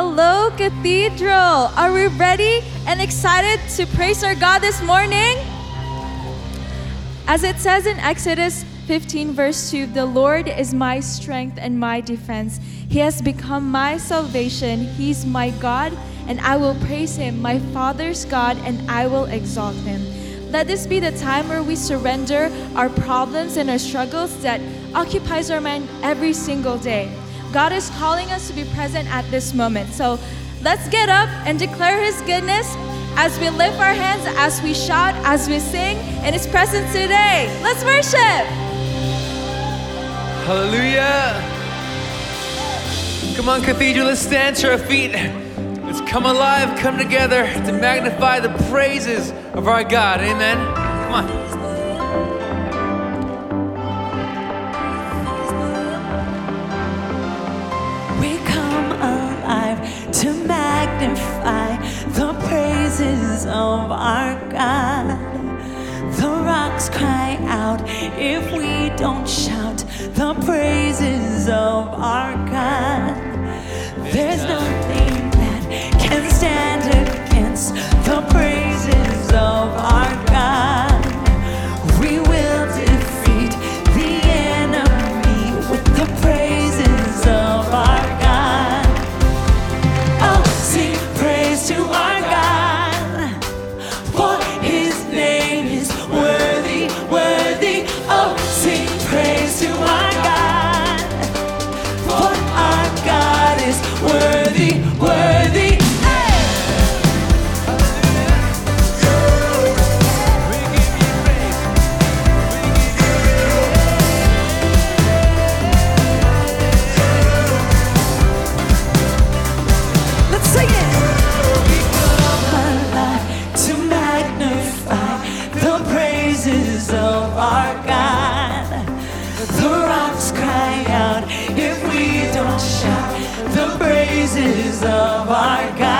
Hello, Cathedral. Are we ready and excited to praise our God this morning? As it says in Exodus 15, verse 2, the Lord is my strength and my defense. He has become my salvation. He's my God, and I will praise him, my Father's God, and I will exalt him. Let this be the time where we surrender our problems and our struggles that occupies our mind every single day. God is calling us to be present at this moment. So let's get up and declare his goodness as we lift our hands, as we shout, as we sing in his presence today. Let's worship. Hallelujah. Come on, Cathedral, let's stand to our feet. Let's come alive, come together to magnify the praises of our God. Amen. Come on. To magnify the praises of our God. The rocks cry out if we don't shout the praises of our God. There's nothing that can stand against the praises of our God. Of our God.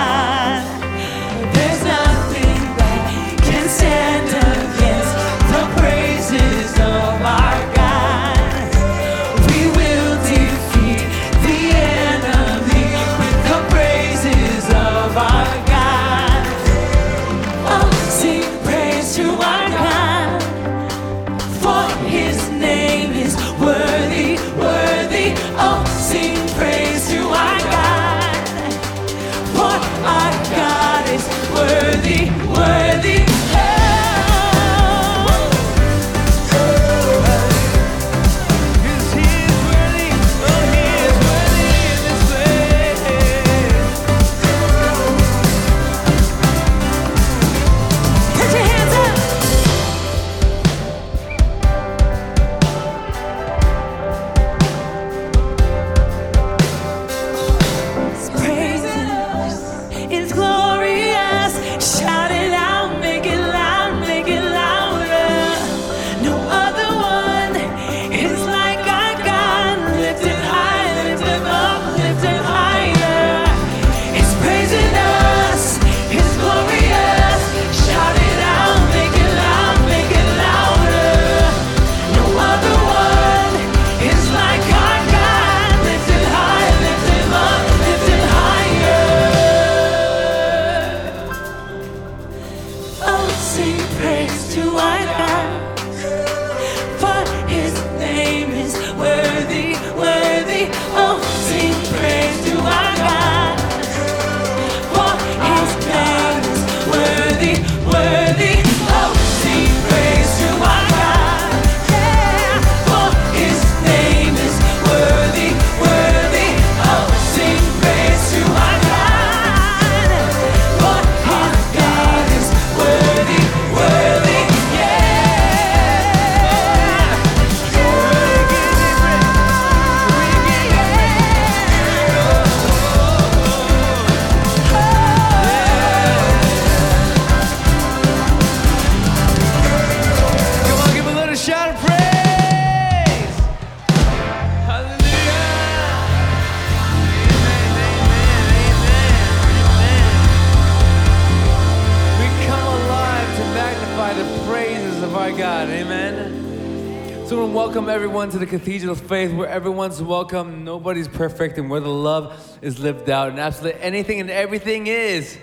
Everyone to the Cathedral of Faith, where everyone's welcome, nobody's perfect, and where the love is lived out, and absolutely anything and everything is.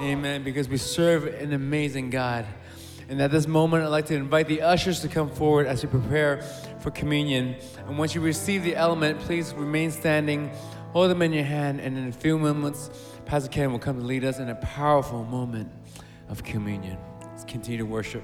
Amen. Because we serve an amazing God. And at this moment, I'd like to invite the ushers to come forward as we prepare for communion. And once you receive the element, please remain standing, hold them in your hand, and in a few moments, Pastor Ken will come to lead us in a powerful moment of communion. Let's continue to worship.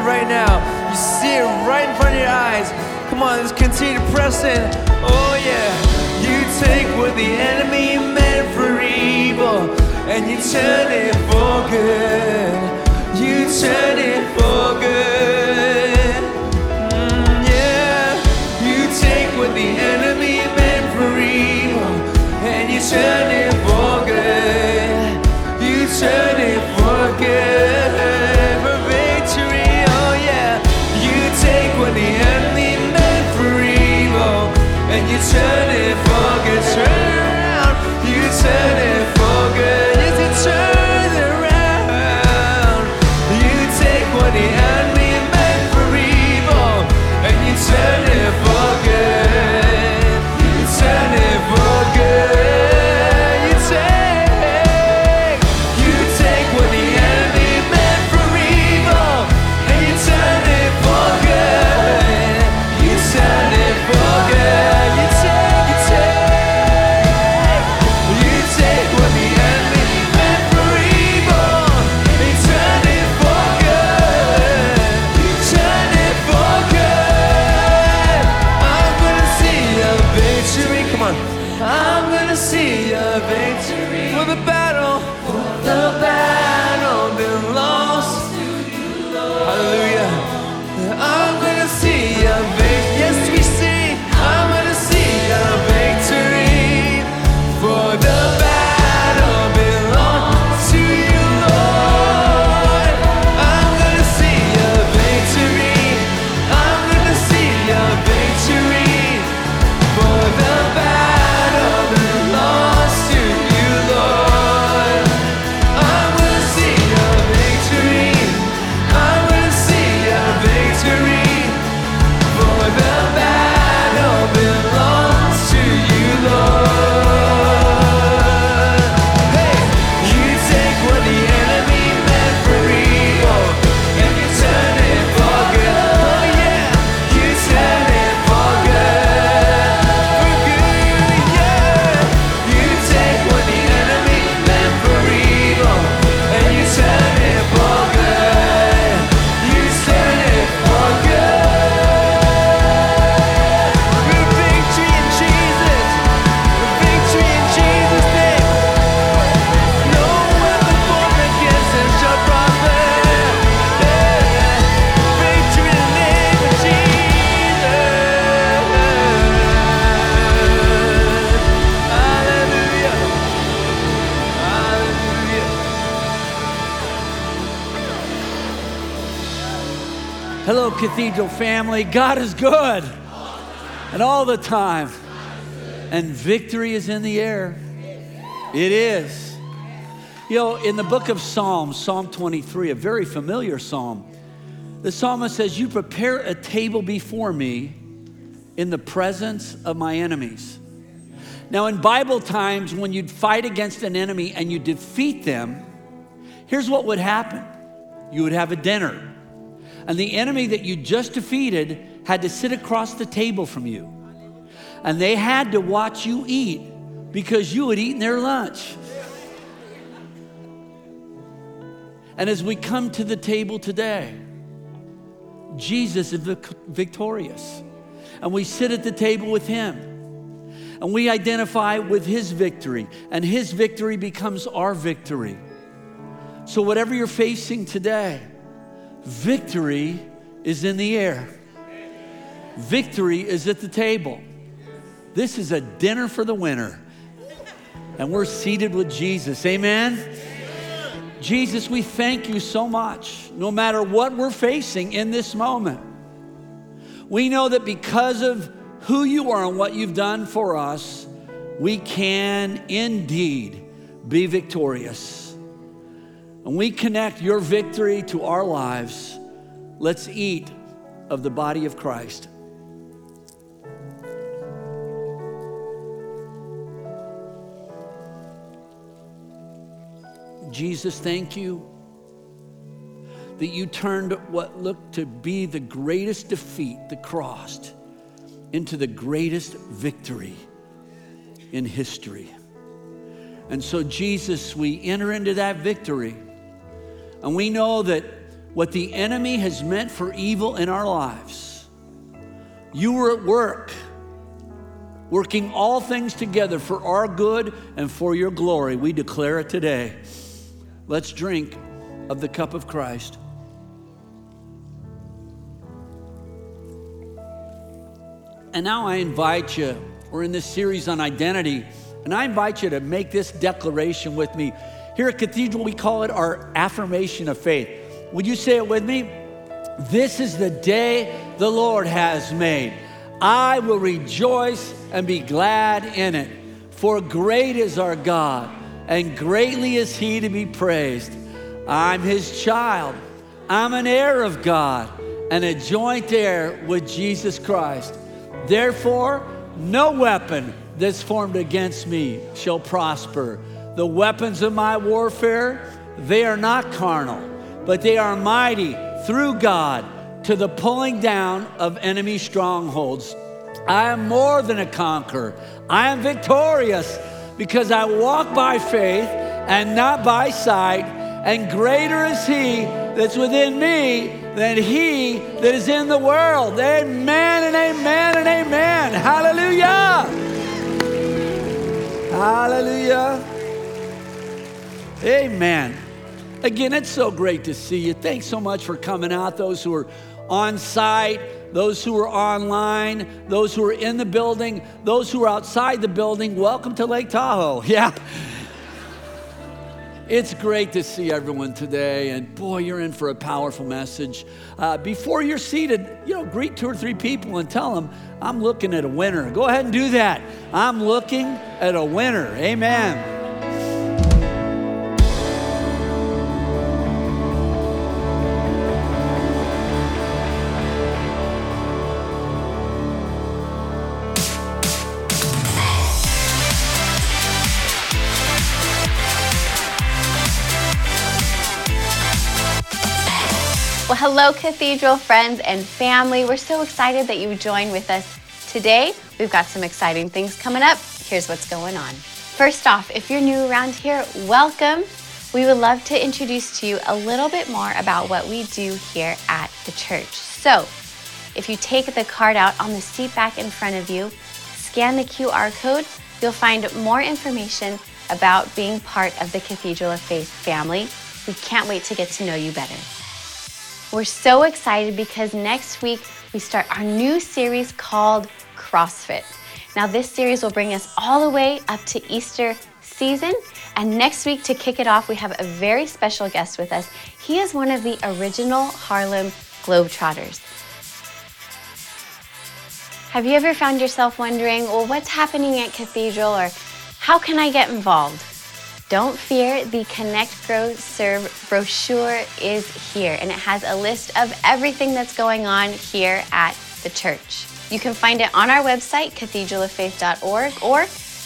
You right now. You see it right in front of your eyes. Come on, let's continue to press in. Oh, yeah. You take what the enemy meant for evil and you turn it for good. You turn it for good. Mm, yeah, you take what the enemy meant for evil and you turn Family. God is good. And all the time. And victory is in the air. It is. You know, in the book of Psalms, Psalm 23, a very familiar psalm, the psalmist says, You prepare a table before me in the presence of my enemies. Now, in Bible times, when you'd fight against an enemy and you defeat them, here's what would happen you would have a dinner. And the enemy that you just defeated had to sit across the table from you. And they had to watch you eat because you had eaten their lunch. And as we come to the table today, Jesus is victorious. And we sit at the table with him. And we identify with his victory. And his victory becomes our victory. So, whatever you're facing today, victory is in the air. Victory is at the table. This is a dinner for the winner. And we're seated with Jesus. Amen. Jesus, we thank you so much, no matter what we're facing in this moment. We know that because of who you are and what you've done for us, we can indeed be victorious. And we connect your victory to our lives. Let's eat of the body of Christ. Jesus, thank you that you turned what looked to be the greatest defeat, the cross, into the greatest victory in history. And so, Jesus, we enter into that victory, and we know that what the enemy has meant for evil in our lives, you were at work, working all things together for our good and for your glory. We declare it today. Let's drink of the cup of Christ. And now I invite you, we're in this series on identity, and I invite you to make this declaration with me. Here at Cathedral, we call it our affirmation of faith. Would you say it with me? This is the day the Lord has made. I will rejoice and be glad in it. For great is our God and greatly is he to be praised. I'm his child. I'm an heir of God and a joint heir with Jesus Christ. Therefore, no weapon that's formed against me shall prosper. The weapons of my warfare, they are not carnal, but they are mighty through God to the pulling down of enemy strongholds. I am more than a conqueror. I am victorious because I walk by faith and not by sight, and greater is He that's within me than He that is in the world. Amen and amen and amen. Hallelujah. Hallelujah. Amen. Again, it's so great to see you. Thanks so much for coming out, those who are on site those who are online, those who are in the building, those who are outside the building, welcome to Lake Tahoe. Yeah. It's great to see everyone today, and boy, you're in for a powerful message. Uh, before you're seated, you know, greet two or three people and tell them, I'm looking at a winner. Go ahead and do that. I'm looking at a winner. Amen. Hello, Cathedral friends and family. We're so excited that you joined with us today. We've got some exciting things coming up. Here's what's going on. First off, if you're new around here, welcome. We would love to introduce to you a little bit more about what we do here at the church. So, if you take the card out on the seat back in front of you, scan the QR code, you'll find more information about being part of the Cathedral of Faith family. We can't wait to get to know you better. We're so excited because next week we start our new series called CrossFit. Now, this series will bring us all the way up to Easter season. And next week, to kick it off, we have a very special guest with us. He is one of the original Harlem Globetrotters. Have you ever found yourself wondering, well, what's happening at Cathedral or how can I get involved? Don't fear, the Connect, Grow, Serve brochure is here and it has a list of everything that's going on here at the church. You can find it on our website, cathedraloffaith.org, or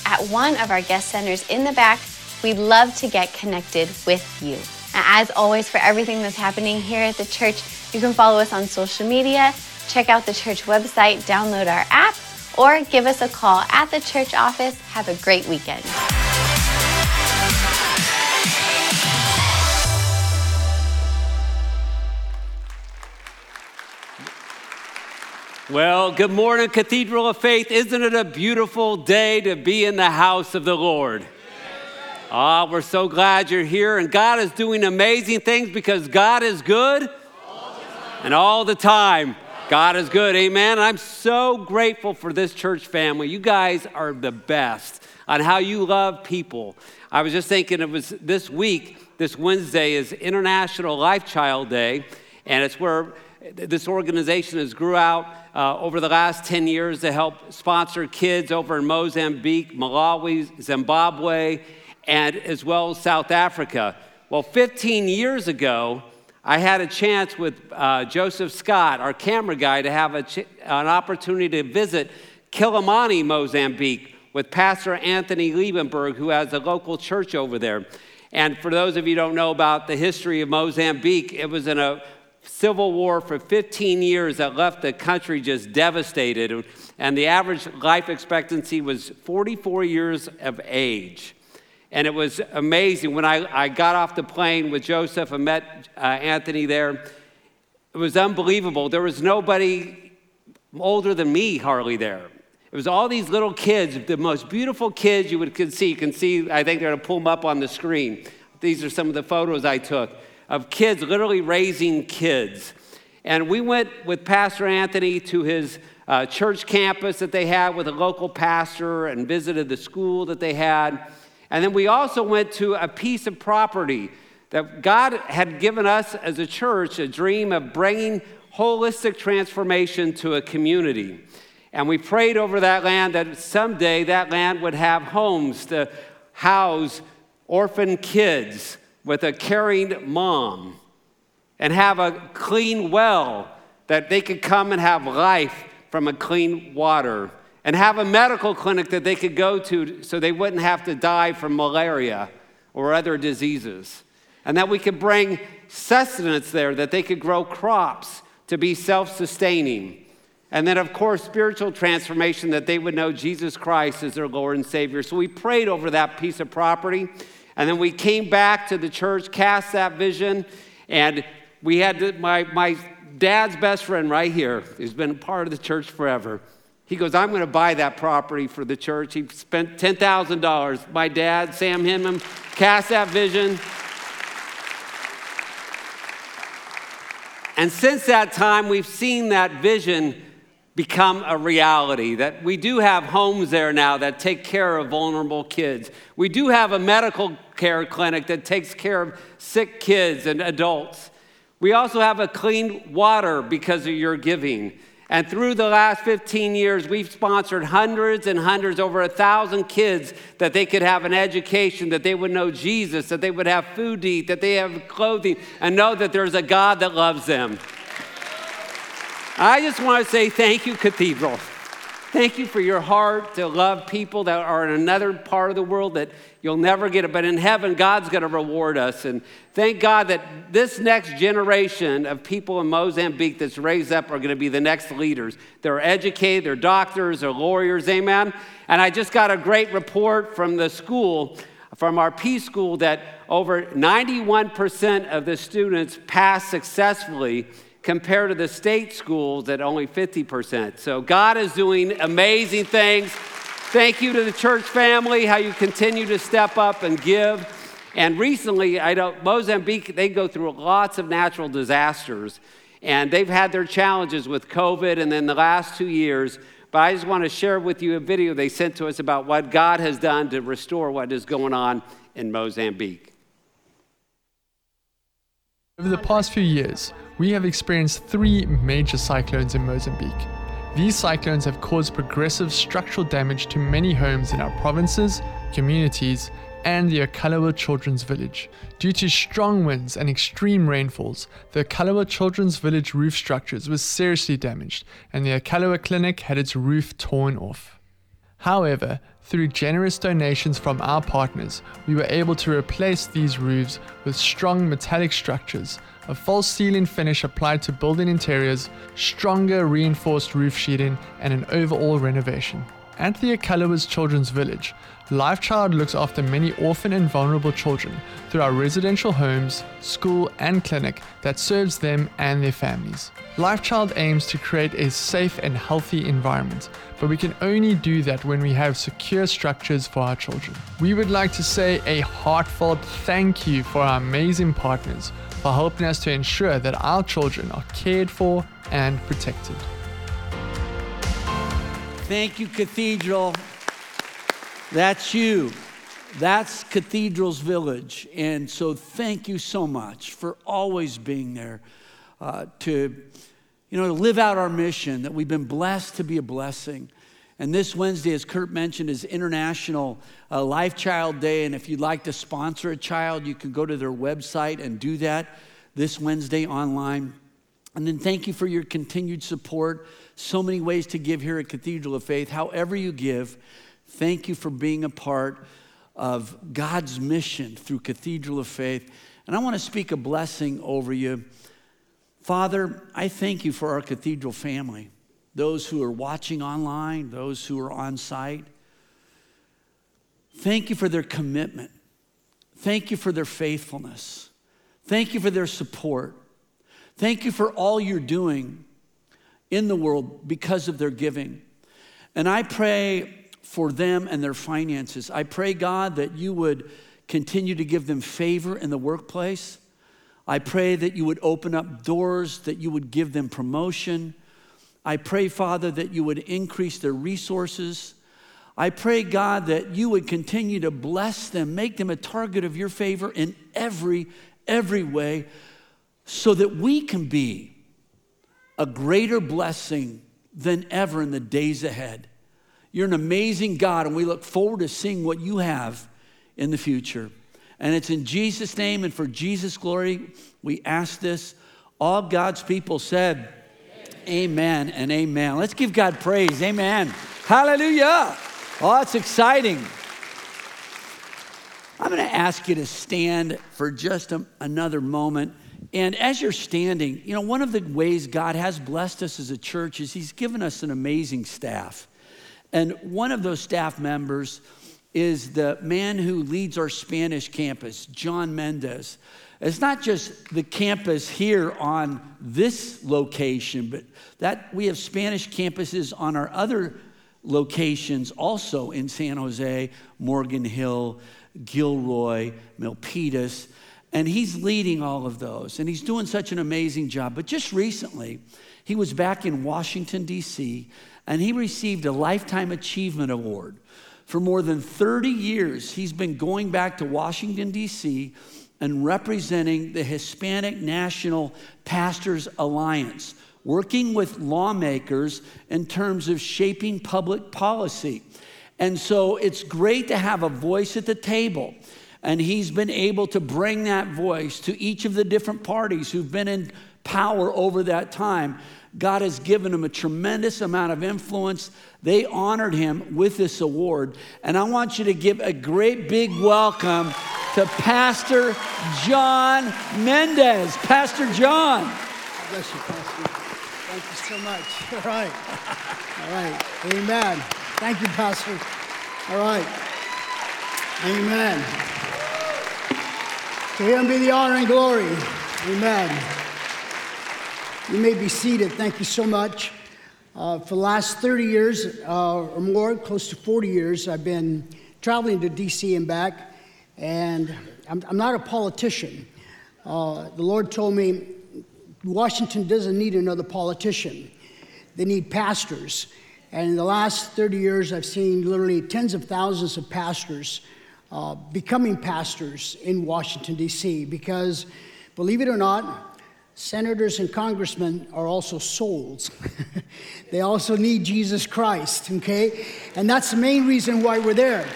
at one of our guest centers in the back. We'd love to get connected with you. As always, for everything that's happening here at the church, you can follow us on social media, check out the church website, download our app, or give us a call at the church office. Have a great weekend. Well, good morning, Cathedral of Faith. Isn't it a beautiful day to be in the house of the Lord? Ah, we're so glad you're here, and God is doing amazing things because God is good and all the time. God is good, amen. I'm so grateful for this church family. You guys are the best on how you love people. I was just thinking it was this week, this Wednesday is International Life Child Day, and it's where this organization has grew out uh, over the last 10 years to help sponsor kids over in Mozambique, Malawi, Zimbabwe, and as well as South Africa. Well, 15 years ago, I had a chance with uh, Joseph Scott, our camera guy, to have ch- an opportunity to visit Quelimane, Mozambique, with Pastor Anthony Liebenberg, who has a local church over there. And for those of you who don't know about the history of Mozambique, it was in a civil war for 15 years that left the country just devastated. And the average life expectancy was 44 years of age. And it was amazing. When I, I got off the plane with Joseph and met uh, Anthony there, it was unbelievable. There was nobody older than me hardly there. It was all these little kids, the most beautiful kids you would, could see. You can see, I think they're to pull them up on the screen. These are some of the photos I took of kids, literally raising kids. And we went with Pastor Anthony to his uh, church campus that they had with a local pastor and visited the school that they had. And then we also went to a piece of property that God had given us as a church a dream of bringing holistic transformation to a community. And we prayed over that land that someday that land would have homes to house orphan kids with a caring mom and have a clean well that they could come and have life from a clean water and have a medical clinic that they could go to so they wouldn't have to die from malaria or other diseases. And that we could bring sustenance there, that they could grow crops to be self sustaining. And then, of course, spiritual transformation that they would know Jesus Christ as their Lord and Savior. So we prayed over that piece of property. And then we came back to the church, cast that vision, and we had to, my, my dad's best friend right here, who's been a part of the church forever. He goes, I'm going to buy that property for the church. He spent $10,000. My dad, Sam Hinman, cast that vision. And since that time, we've seen that vision become a reality. That we do have homes there now that take care of vulnerable kids. We do have a medical care clinic that takes care of sick kids and adults. We also have a clean water because of your giving. And through the last 15 years, we've sponsored hundreds and hundreds, over a thousand kids, that they could have an education, that they would know Jesus, that they would have food to eat, that they have clothing, and know that there's a God that loves them. I just want to say thank you, Cathedral. Thank you for your heart to love people that are in another part of the world that you'll never get it. But in heaven, God's going to reward us. And thank God that this next generation of people in Mozambique that's raised up are going to be the next leaders. They're educated, they're doctors, they're lawyers, amen. And I just got a great report from the school, from our Peace School, that over 91% of the students pass successfully compared to the state schools at only 50%. So God is doing amazing things. Thank you to the church family, how you continue to step up and give. And recently, I know Mozambique, they go through lots of natural disasters, and they've had their challenges with COVID and then the last two years. But I just want to share with you a video they sent to us about what God has done to restore what is going on in Mozambique. Over the past few years, we have experienced three major cyclones in Mozambique. These cyclones have caused progressive structural damage to many homes in our provinces, communities, and the Akalawa Children's Village. Due to strong winds and extreme rainfalls, the Akalawa Children's Village roof structures were seriously damaged, and the Akalawa Clinic had its roof torn off. However, through generous donations from our partners, we were able to replace these roofs with strong metallic structures, a false ceiling finish applied to building interiors, stronger reinforced roof sheeting, and an overall renovation. At the Akalawa's Children's Village, LifeChild looks after many orphan and vulnerable children through our residential homes, school, and clinic that serves them and their families. LifeChild aims to create a safe and healthy environment, but we can only do that when we have secure structures for our children. We would like to say a heartfelt thank you for our amazing partners for helping us to ensure that our children are cared for and protected. Thank you, Cathedral. That's you. That's Cathedral's Village. And so thank you so much for always being there uh, to, you know, to live out our mission that we've been blessed to be a blessing. And this Wednesday, as Kurt mentioned, is International uh, Life Child Day. And if you'd like to sponsor a child, you can go to their website and do that this Wednesday online. And then thank you for your continued support. So many ways to give here at Cathedral of Faith. However, you give, Thank you for being a part of God's mission through Cathedral of Faith. And I want to speak a blessing over you. Father, I thank you for our Cathedral family, those who are watching online, those who are on site. Thank you for their commitment. Thank you for their faithfulness. Thank you for their support. Thank you for all you're doing in the world because of their giving. And I pray for them and their finances. I pray, God, that you would continue to give them favor in the workplace. I pray that you would open up doors, that you would give them promotion. I pray, Father, that you would increase their resources. I pray, God, that you would continue to bless them, make them a target of your favor in every, every way, so that we can be a greater blessing than ever in the days ahead. You're an amazing God, and we look forward to seeing what you have in the future. And it's in Jesus' name and for Jesus' glory we ask this. All God's people said, Amen, amen and amen. Let's give God praise. Amen. Hallelujah. Oh, it's exciting. I'm going to ask you to stand for just a, another moment. And as you're standing, you know, one of the ways God has blessed us as a church is He's given us an amazing staff. And one of those staff members is the man who leads our Spanish campus, John Mendez. It's not just the campus here on this location, but that we have Spanish campuses on our other locations also in San Jose, Morgan Hill, Gilroy, Milpitas. And he's leading all of those. And he's doing such an amazing job. But just recently, he was back in Washington, D.C., and he received a Lifetime Achievement Award. For more than 30 years, he's been going back to Washington, D.C., and representing the Hispanic National Pastors Alliance, working with lawmakers in terms of shaping public policy. And so it's great to have a voice at the table. And he's been able to bring that voice to each of the different parties who've been in power over that time God has given him a tremendous amount of influence. They honored him with this award. And I want you to give a great big welcome to Pastor John Mendez. Pastor John. God bless you, Pastor. Thank you so much. All right. All right. Amen. Thank you, Pastor. All right. Amen. To him be the honor and glory. Amen. You may be seated. Thank you so much. Uh, for the last 30 years uh, or more, close to 40 years, I've been traveling to DC and back, and I'm, I'm not a politician. Uh, the Lord told me Washington doesn't need another politician, they need pastors. And in the last 30 years, I've seen literally tens of thousands of pastors uh, becoming pastors in Washington, D.C., because believe it or not, senators and congressmen are also souls. they also need Jesus Christ, okay? And that's the main reason why we're there.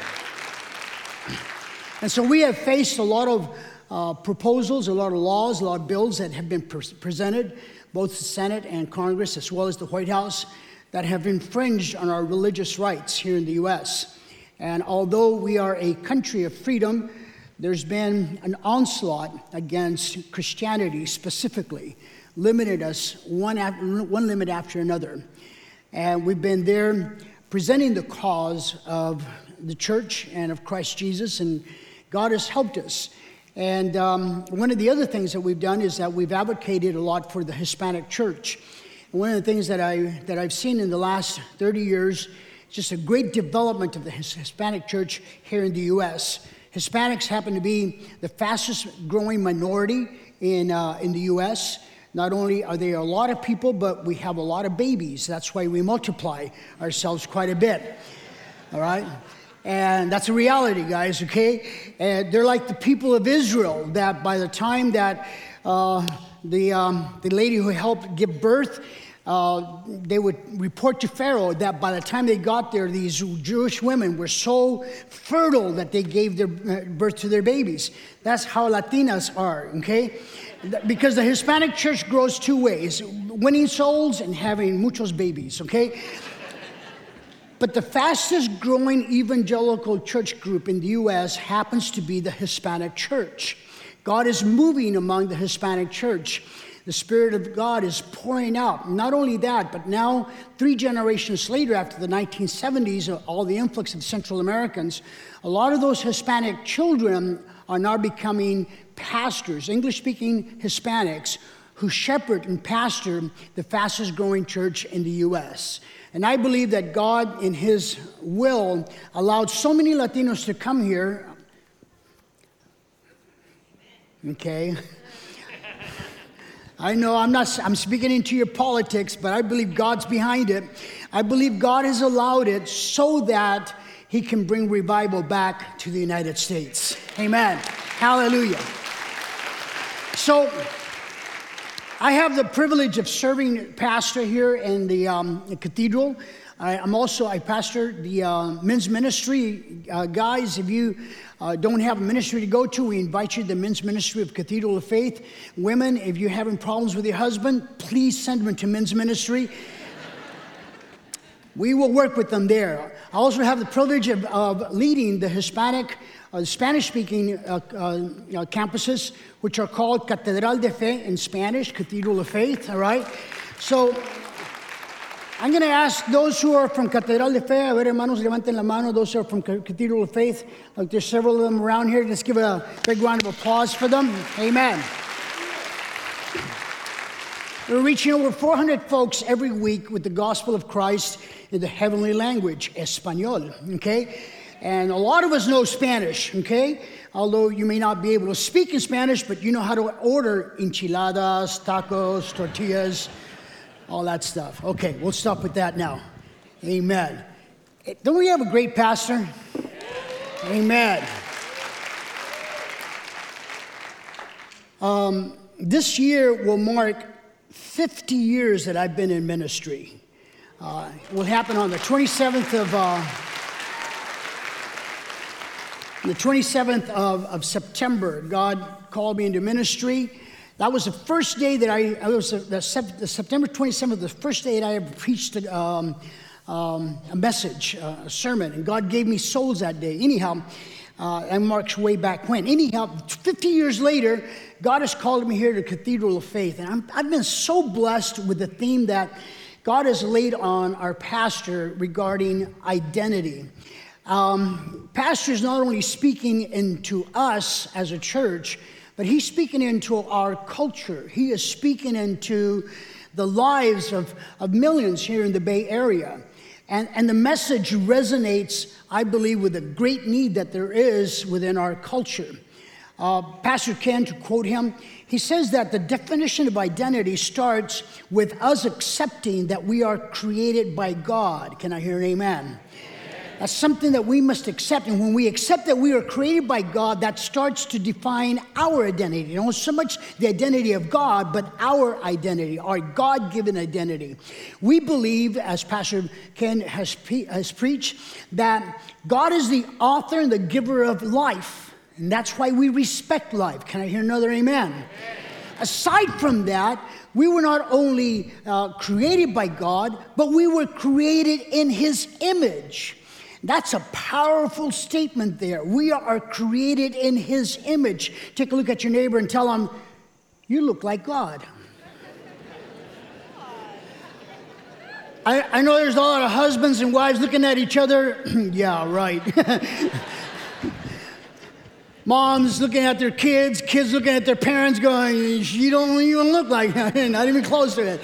And so we have faced a lot of uh, proposals, a lot of laws, a lot of bills that have been pre- presented, both the Senate and Congress, as well as the White House, that have infringed on our religious rights here in the U.S. And although we are a country of freedom, there's been an onslaught against Christianity specifically, limited us one, after, one limit after another. And we've been there presenting the cause of the church and of Christ Jesus, and God has helped us. And um, one of the other things that we've done is that we've advocated a lot for the Hispanic church. And one of the things that, I, that I've seen in the last 30 years just a great development of the Hispanic church here in the U.S. Hispanics happen to be the fastest growing minority in, uh, in the U.S. Not only are there a lot of people, but we have a lot of babies. That's why we multiply ourselves quite a bit. All right? And that's a reality, guys, okay? And they're like the people of Israel that by the time that uh, the, um, the lady who helped give birth, uh, they would report to Pharaoh that by the time they got there, these Jewish women were so fertile that they gave their uh, birth to their babies. That's how Latinas are, okay? Because the Hispanic church grows two ways winning souls and having muchos babies, okay? But the fastest growing evangelical church group in the US happens to be the Hispanic church. God is moving among the Hispanic church. The Spirit of God is pouring out. Not only that, but now, three generations later, after the 1970s, uh, all the influx of Central Americans, a lot of those Hispanic children are now becoming pastors, English speaking Hispanics, who shepherd and pastor the fastest growing church in the US. And I believe that God, in His will, allowed so many Latinos to come here. Okay. I know I'm not I'm speaking into your politics, but I believe God's behind it. I believe God has allowed it so that he can bring revival back to the United States. Amen. Hallelujah. So I have the privilege of serving pastor here in the, um, the cathedral. I, am also, I pastor the uh, men's ministry. Uh, guys, if you uh, don't have a ministry to go to, we invite you to the men's ministry of Cathedral of Faith. Women, if you're having problems with your husband, please send them to men's ministry. we will work with them there. I also have the privilege of, of leading the Hispanic uh, Spanish speaking uh, uh, campuses, which are called Catedral de Fe in Spanish, Cathedral of Faith, all right? So I'm going to ask those who are from Catedral de Fe, a ver, hermanos, levanten la mano, those who are from Cathedral of Faith. Like there's several of them around here. Let's give a big round of applause for them. Amen. We're reaching over 400 folks every week with the gospel of Christ in the heavenly language, Espanol, okay? And a lot of us know Spanish, okay? Although you may not be able to speak in Spanish, but you know how to order enchiladas, tacos, tortillas, all that stuff. Okay, we'll stop with that now. Amen. Don't we have a great pastor? Amen. Um, this year will mark 50 years that I've been in ministry. Uh, it will happen on the 27th of. Uh, the 27th of, of September, God called me into ministry. That was the first day that I, I was the, the, September 27th, the first day that I ever preached a, um, um, a message, uh, a sermon, and God gave me souls that day. Anyhow, uh, that marks way back when. Anyhow, 50 years later, God has called me here to Cathedral of Faith, and i have been so blessed with the theme that God has laid on our pastor regarding identity. Um, pastor is not only speaking into us as a church, but he's speaking into our culture. He is speaking into the lives of, of millions here in the Bay Area. And, and the message resonates, I believe, with a great need that there is within our culture. Uh, Pastor Ken, to quote him, he says that the definition of identity starts with us accepting that we are created by God. Can I hear an amen? That's something that we must accept. And when we accept that we are created by God, that starts to define our identity. Not so much the identity of God, but our identity, our God given identity. We believe, as Pastor Ken has, has preached, that God is the author and the giver of life. And that's why we respect life. Can I hear another amen? amen. Aside from that, we were not only uh, created by God, but we were created in His image. That's a powerful statement there. We are created in His image. Take a look at your neighbor and tell him, You look like God. I, I know there's a lot of husbands and wives looking at each other. yeah, right. Moms looking at their kids, kids looking at their parents, going, You don't even look like, that. not even close to it.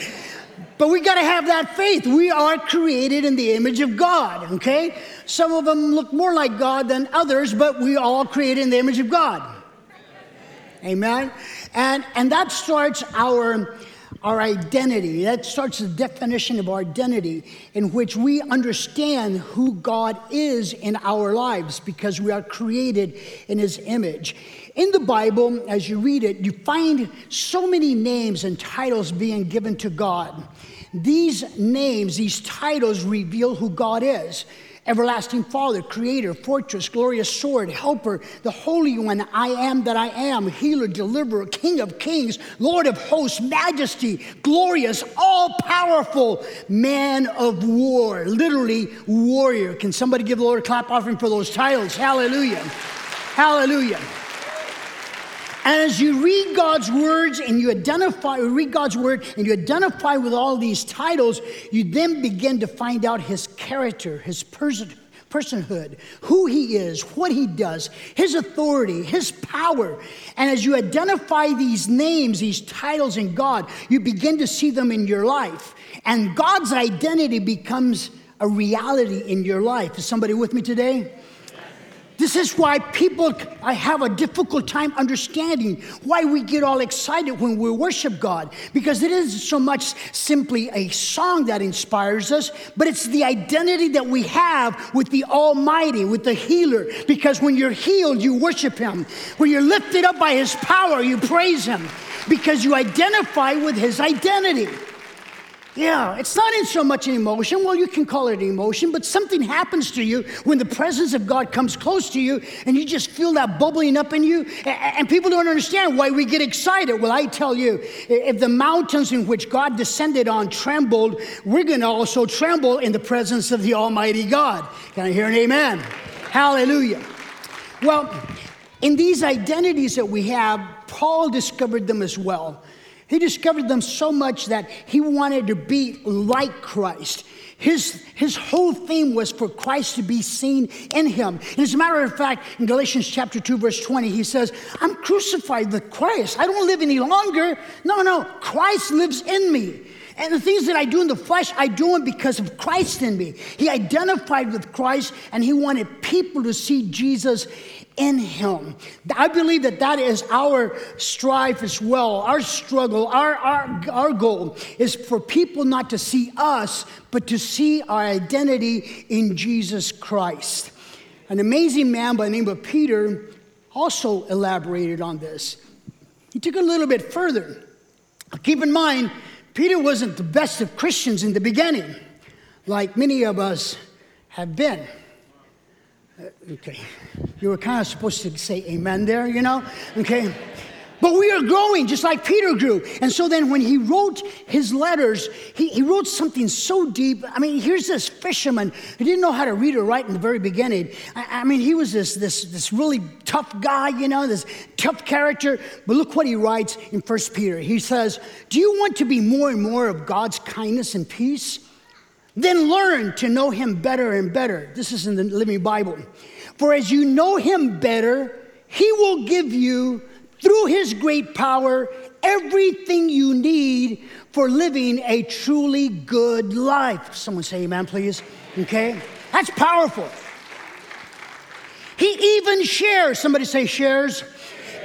But we got to have that faith. We are created in the image of God, okay? Some of them look more like God than others, but we all created in the image of God. Amen. And and that starts our our identity. That starts the definition of our identity in which we understand who God is in our lives because we are created in his image. In the Bible, as you read it, you find so many names and titles being given to God. These names, these titles reveal who God is. Everlasting Father, Creator, Fortress, Glorious Sword, Helper, the Holy One, I am that I am, Healer, Deliverer, King of Kings, Lord of Hosts, Majesty, Glorious, All Powerful, Man of War, literally warrior. Can somebody give the Lord a clap offering for those titles? Hallelujah. Hallelujah. And as you read God's words and you identify, read God's word and you identify with all these titles, you then begin to find out his character, his person, personhood, who he is, what he does, his authority, his power. And as you identify these names, these titles in God, you begin to see them in your life. And God's identity becomes a reality in your life. Is somebody with me today? This is why people I have a difficult time understanding why we get all excited when we worship God because it isn't so much simply a song that inspires us, but it's the identity that we have with the Almighty, with the healer. Because when you're healed, you worship Him. When you're lifted up by His power, you praise Him because you identify with His identity. Yeah, it's not in so much an emotion. Well, you can call it an emotion, but something happens to you when the presence of God comes close to you and you just feel that bubbling up in you. And people don't understand why we get excited. Well, I tell you, if the mountains in which God descended on trembled, we're going to also tremble in the presence of the Almighty God. Can I hear an amen? Hallelujah. Well, in these identities that we have, Paul discovered them as well. He discovered them so much that he wanted to be like Christ. His, his whole theme was for Christ to be seen in him. And as a matter of fact, in Galatians chapter 2, verse 20, he says, I'm crucified with Christ. I don't live any longer. No, no, Christ lives in me. And the things that I do in the flesh, I do them because of Christ in me. He identified with Christ and he wanted people to see Jesus in him. I believe that that is our strive as well, our struggle, our, our, our goal is for people not to see us, but to see our identity in Jesus Christ. An amazing man by the name of Peter also elaborated on this. He took it a little bit further. Keep in mind, Peter wasn't the best of Christians in the beginning, like many of us have been. Uh, okay. You were kind of supposed to say amen there, you know? Okay. But we are growing just like Peter grew. And so then when he wrote his letters, he, he wrote something so deep. I mean, here's this fisherman who didn't know how to read or write in the very beginning. I, I mean, he was this, this, this really tough guy, you know, this tough character. But look what he writes in First Peter. He says, Do you want to be more and more of God's kindness and peace? Then learn to know him better and better. This is in the Living Bible. For as you know him better, he will give you, through his great power, everything you need for living a truly good life. Someone say amen, please. Okay? That's powerful. He even shares, somebody say shares.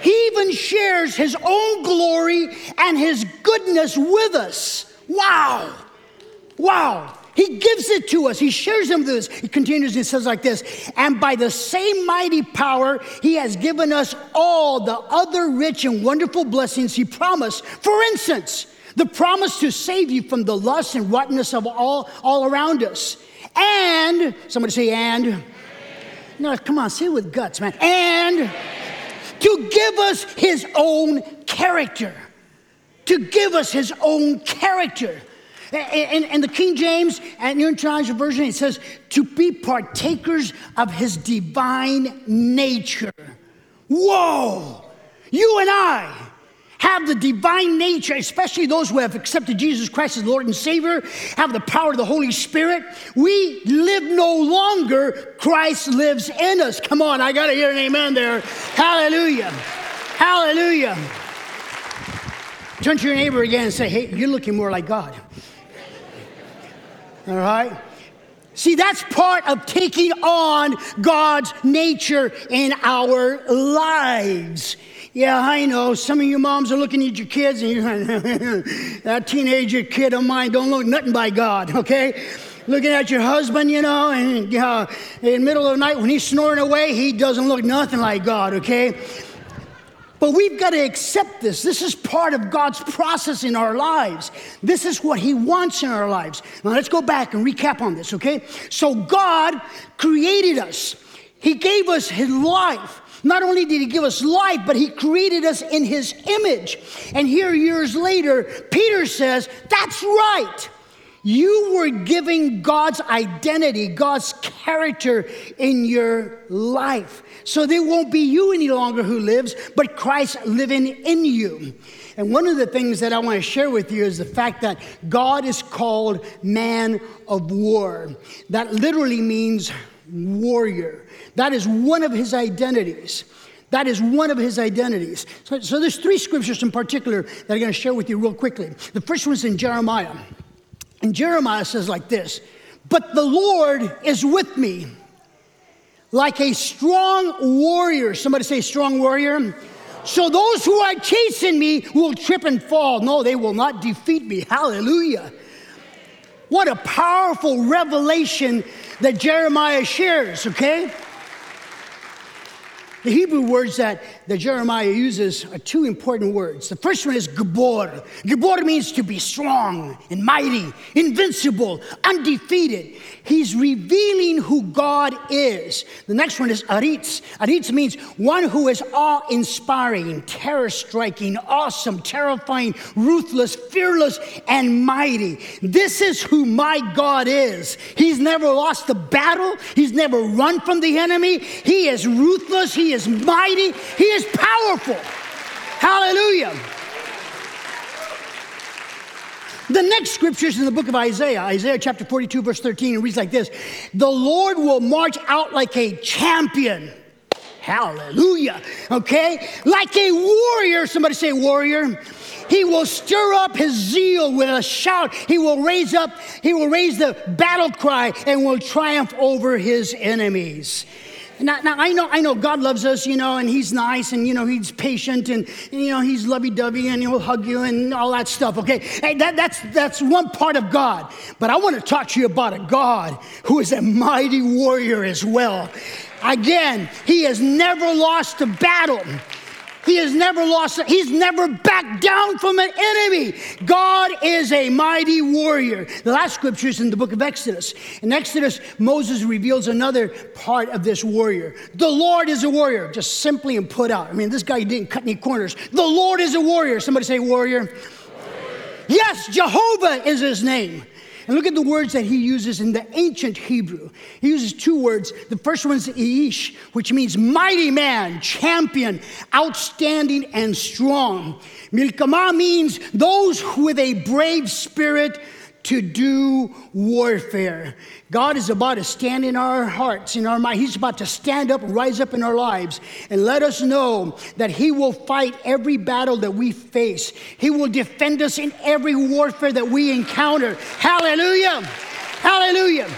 He even shares his own glory and his goodness with us. Wow. Wow. He gives it to us. He shares them with us. He continues and says like this, and by the same mighty power, he has given us all the other rich and wonderful blessings he promised. For instance, the promise to save you from the lust and rottenness of all, all around us. And, somebody say, and. No, come on, say it with guts, man. And to give us his own character. To give us his own character. And, and, the King James and New International Version, it says, to be partakers of his divine nature. Whoa! You and I have the divine nature, especially those who have accepted Jesus Christ as Lord and Savior, have the power of the Holy Spirit. We live no longer, Christ lives in us. Come on, I got to hear an amen there. Hallelujah. Hallelujah. Turn to your neighbor again and say, hey, you're looking more like God. All right? See, that's part of taking on God's nature in our lives. Yeah, I know. Some of you moms are looking at your kids and you're that teenager kid of mine don't look nothing by God, okay? Looking at your husband, you know, and uh, in the middle of the night when he's snoring away, he doesn't look nothing like God, okay? But we've got to accept this. This is part of God's process in our lives. This is what He wants in our lives. Now let's go back and recap on this, okay? So God created us, He gave us His life. Not only did He give us life, but He created us in His image. And here, years later, Peter says, That's right. You were giving God's identity, God's character in your life. So there won't be you any longer who lives, but Christ living in you. And one of the things that I want to share with you is the fact that God is called man of war. That literally means warrior. That is one of his identities. That is one of his identities. So, so there's three scriptures in particular that I'm going to share with you real quickly. The first one's in Jeremiah. And Jeremiah says like this But the Lord is with me like a strong warrior. Somebody say, strong warrior. So those who are chasing me will trip and fall. No, they will not defeat me. Hallelujah. What a powerful revelation that Jeremiah shares, okay? The Hebrew words that, that Jeremiah uses are two important words. The first one is Gabor. Gabor means to be strong and mighty, invincible, undefeated. He's revealing who God is. The next one is Aritz. Aritz means one who is awe inspiring, terror striking, awesome, terrifying, ruthless, fearless, and mighty. This is who my God is. He's never lost a battle, he's never run from the enemy. He is ruthless, he is mighty, He is powerful. Hallelujah. The next scripture is in the book of Isaiah, Isaiah chapter 42, verse 13. It reads like this The Lord will march out like a champion. Hallelujah. Okay? Like a warrior. Somebody say, warrior. He will stir up his zeal with a shout. He will raise up, he will raise the battle cry and will triumph over his enemies. Now, now, I know, I know God loves us, you know, and He's nice, and you know He's patient, and, and you know He's lovey-dovey, and He'll hug you, and all that stuff. Okay, hey, that, that's that's one part of God. But I want to talk to you about a God who is a mighty warrior as well. Again, He has never lost a battle. He has never lost, he's never backed down from an enemy. God is a mighty warrior. The last scripture is in the book of Exodus. In Exodus, Moses reveals another part of this warrior. The Lord is a warrior, just simply and put out. I mean, this guy didn't cut any corners. The Lord is a warrior. Somebody say warrior. warrior. Yes, Jehovah is his name. And look at the words that he uses in the ancient Hebrew. He uses two words. The first one is Ish, which means mighty man, champion, outstanding, and strong. Milkama means those with a brave spirit to do warfare. God is about to stand in our hearts, in our mind. He's about to stand up, rise up in our lives, and let us know that He will fight every battle that we face. He will defend us in every warfare that we encounter. Hallelujah! Hallelujah!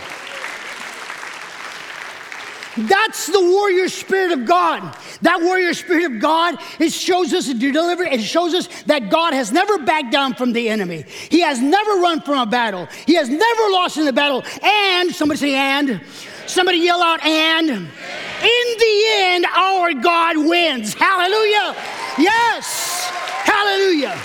That's the warrior spirit of God. That warrior spirit of God, it shows us to deliver, it shows us that God has never backed down from the enemy. He has never run from a battle. He has never lost in a battle. And, somebody say, and. Somebody yell out, and. In the end, our God wins. Hallelujah. Yes. Hallelujah.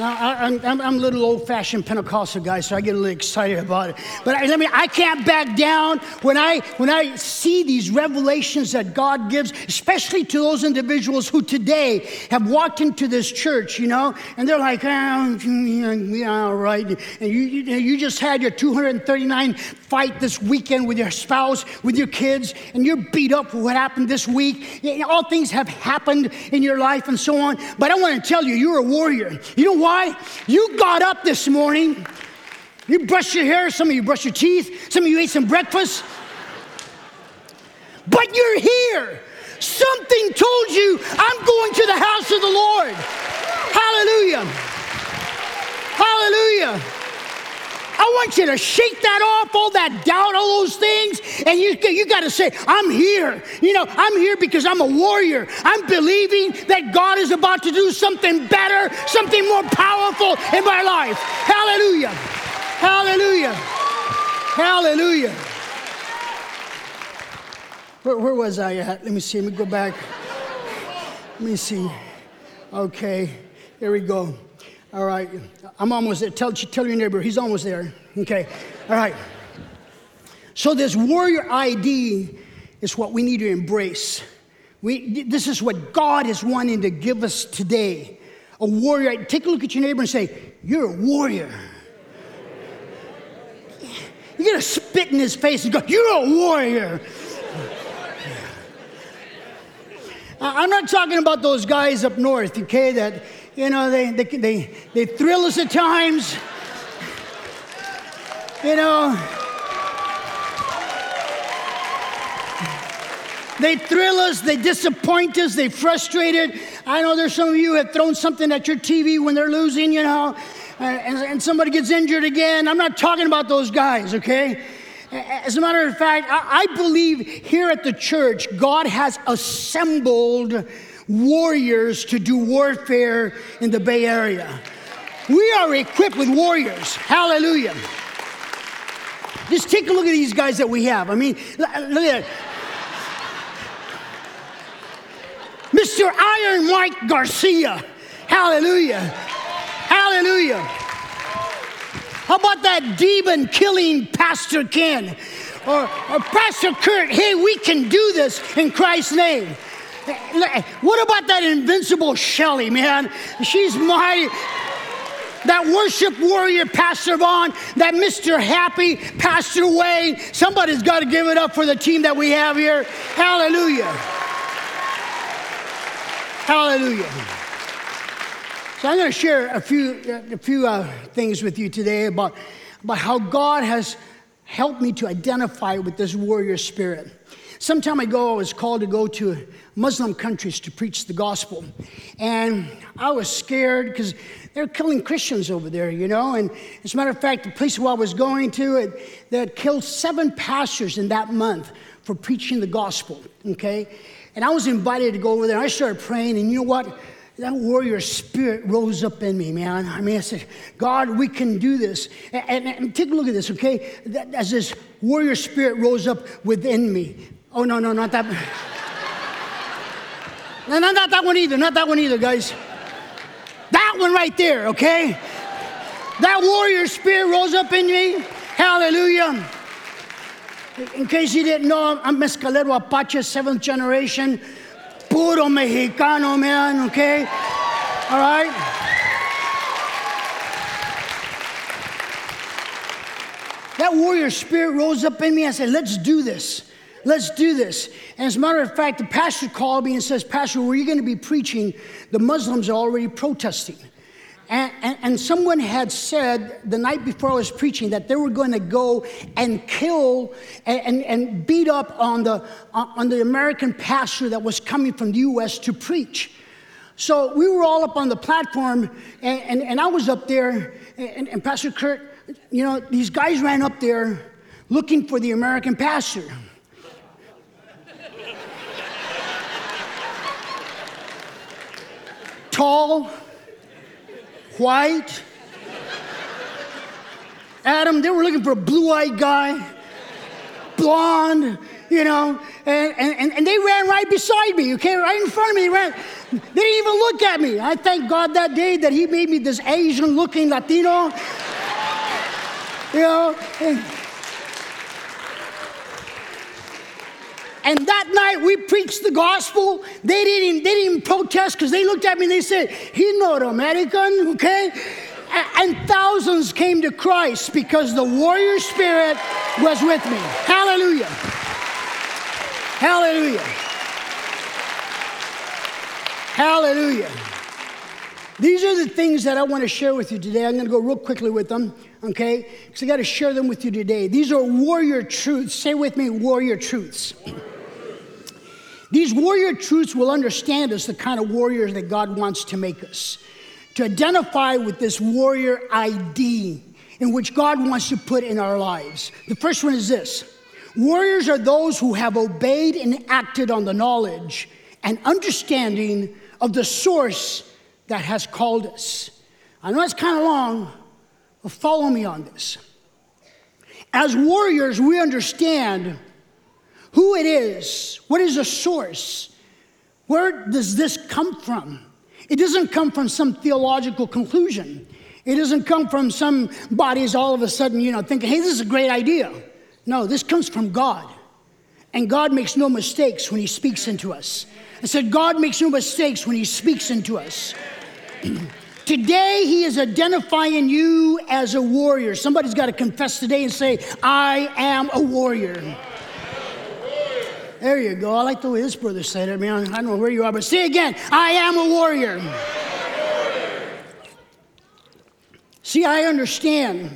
Now, I, am a little old fashioned Pentecostal guy, so I get a little excited about it. But I, let me, I can't back down when I, when I see these revelations that God gives, especially to those individuals who today have walked into this church, you know, and they're like, oh, yeah, all right. And you, you, you just had your 239 fight this weekend with your spouse, with your kids, and you're beat up for what happened this week. All things have happened in your life and so on. But I want to tell you, you're a warrior. You know why? You got up this morning. You brushed your hair. Some of you brushed your teeth. Some of you ate some breakfast. But you're here. Something told you, I'm going to the house of the Lord. Hallelujah. Hallelujah. I want you to shake that off, all that doubt, all those things, and you, you got to say, I'm here. You know, I'm here because I'm a warrior. I'm believing that God is about to do something better, something more powerful in my life. Hallelujah. Hallelujah. Hallelujah. Where, where was I at? Let me see. Let me go back. Let me see. Okay, here we go. All right, I'm almost there. Tell, tell your neighbor, he's almost there. Okay, all right. So, this warrior ID is what we need to embrace. We, this is what God is wanting to give us today. A warrior. Take a look at your neighbor and say, You're a warrior. You gotta spit in his face and go, You're a warrior. I'm not talking about those guys up north, okay, that you know, they, they, they, they thrill us at times. You know, they thrill us, they disappoint us, they frustrate us. I know there's some of you have thrown something at your TV when they're losing, you know, and, and somebody gets injured again. I'm not talking about those guys, okay? As a matter of fact, I, I believe here at the church, God has assembled warriors to do warfare in the Bay Area. We are equipped with warriors. Hallelujah. Just take a look at these guys that we have. I mean, look at it. Mr. Iron Mike Garcia. Hallelujah. Hallelujah. How about that demon killing Pastor Ken? Or, or Pastor Kurt, hey, we can do this in Christ's name. What about that invincible Shelly, man? She's my that worship warrior, Pastor Vaughn, that Mr. Happy, Pastor Wayne. Somebody's got to give it up for the team that we have here. Hallelujah. Hallelujah. So I'm going to share a few, a few uh, things with you today about, about how God has helped me to identify with this warrior spirit. Some time ago, I was called to go to Muslim countries to preach the gospel. And I was scared because they're killing Christians over there, you know. And as a matter of fact, the place where I was going to, it, they killed seven pastors in that month for preaching the gospel, okay? And I was invited to go over there. I started praying, and you know what? that warrior spirit rose up in me, man. I mean, I said, God, we can do this. And, and, and take a look at this, okay? That, as this warrior spirit rose up within me, Oh, no, no, not that. No, no, not that one either. Not that one either, guys. That one right there, okay? That warrior spirit rose up in me. Hallelujah. In case you didn't know, I'm Mescalero Apache, seventh generation. Puro Mexicano, man, okay? All right? That warrior spirit rose up in me. I said, let's do this. Let's do this. And as a matter of fact, the pastor called me and says, Pastor, where are you going to be preaching? The Muslims are already protesting. And, and, and, someone had said the night before I was preaching that they were going to go and kill and, and, and beat up on the, on the American pastor that was coming from the U.S. to preach. So we were all up on the platform, and, and, and I was up there, and, and Pastor Kurt, you know, these guys ran up there looking for the American pastor. Tall, white. Adam, they were looking for a blue eyed guy, blonde, you know, and, and, and they ran right beside me, okay, right in front of me. They, ran, they didn't even look at me. I thank God that day that He made me this Asian looking Latino, you know. And, And that night we preached the gospel. They didn't, they didn't protest because they looked at me and they said, He's not American, okay? And thousands came to Christ because the warrior spirit was with me. Hallelujah. Hallelujah. Hallelujah. These are the things that I want to share with you today. I'm going to go real quickly with them, okay? Because I got to share them with you today. These are warrior truths. Say with me, warrior truths. These warrior truths will understand us the kind of warriors that God wants to make us. To identify with this warrior ID in which God wants to put in our lives. The first one is this Warriors are those who have obeyed and acted on the knowledge and understanding of the source that has called us. I know it's kind of long, follow me on this. As warriors, we understand who it is, what is the source, where does this come from? It doesn't come from some theological conclusion. It doesn't come from some bodies all of a sudden, you know, thinking, hey, this is a great idea. No, this comes from God. And God makes no mistakes when He speaks into us. I said, God makes no mistakes when He speaks into us. today, He is identifying you as a warrior. Somebody's got to confess today and say, I am a warrior. There you go. I like the way this brother said it. I mean, I don't know where you are, but say again I am a warrior. See, I understand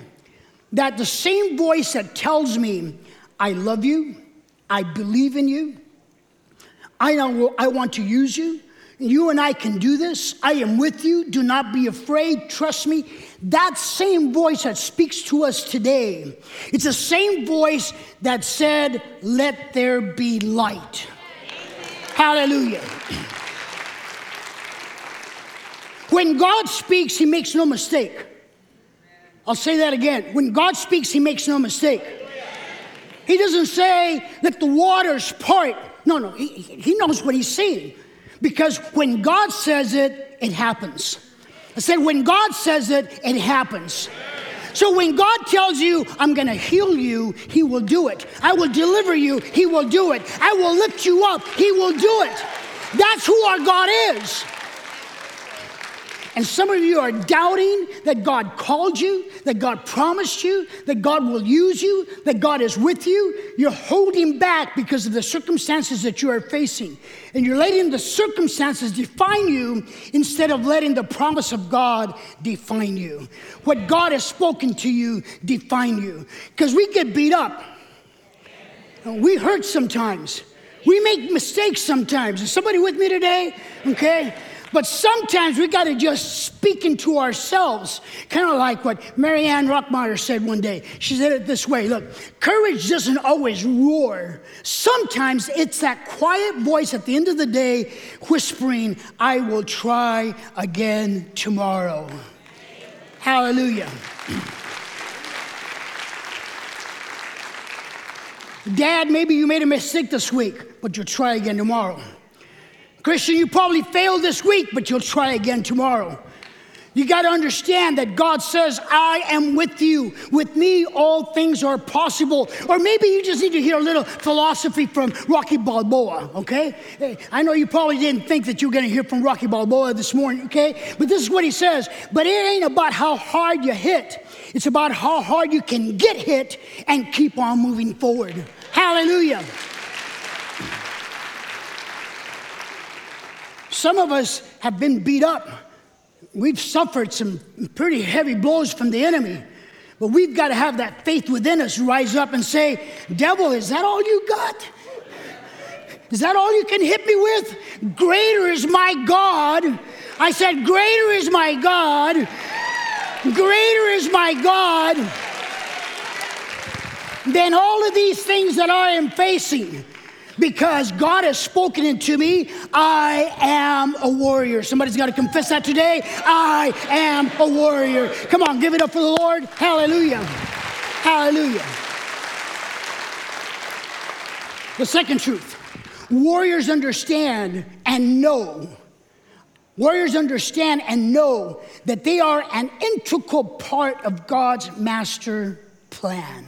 that the same voice that tells me, I love you, I believe in you, I, know, I want to use you, you and I can do this. I am with you. Do not be afraid. Trust me. That same voice that speaks to us today, it's the same voice that said, Let there be light. Hallelujah. When God speaks, He makes no mistake. I'll say that again. When God speaks, He makes no mistake. He doesn't say, Let the waters part. No, no, He, he knows what He's saying. Because when God says it, it happens. I said, when God says it, it happens. So when God tells you, I'm going to heal you, He will do it. I will deliver you, He will do it. I will lift you up, He will do it. That's who our God is. And some of you are doubting that God called you, that God promised you, that God will use you, that God is with you. You're holding back because of the circumstances that you are facing. And you're letting the circumstances define you instead of letting the promise of God define you. What God has spoken to you define you. Because we get beat up. We hurt sometimes. We make mistakes sometimes. Is somebody with me today? Okay. But sometimes we got to just speak into ourselves, kind of like what Mary Anne Radmacher said one day. She said it this way Look, courage doesn't always roar. Sometimes it's that quiet voice at the end of the day whispering, I will try again tomorrow. Hallelujah. Dad, maybe you made a mistake this week, but you'll try again tomorrow. Christian, you probably failed this week, but you'll try again tomorrow. You got to understand that God says, I am with you. With me, all things are possible. Or maybe you just need to hear a little philosophy from Rocky Balboa, okay? I know you probably didn't think that you were going to hear from Rocky Balboa this morning, okay? But this is what he says. But it ain't about how hard you hit, it's about how hard you can get hit and keep on moving forward. Hallelujah. Some of us have been beat up. We've suffered some pretty heavy blows from the enemy. But we've got to have that faith within us rise up and say, Devil, is that all you got? Is that all you can hit me with? Greater is my God. I said, Greater is my God. Greater is my God. than all of these things that I am facing. Because God has spoken into me, I am a warrior. Somebody's got to confess that today. I am a warrior. Come on, give it up for the Lord. Hallelujah. Hallelujah. The second truth warriors understand and know. Warriors understand and know that they are an integral part of God's master plan.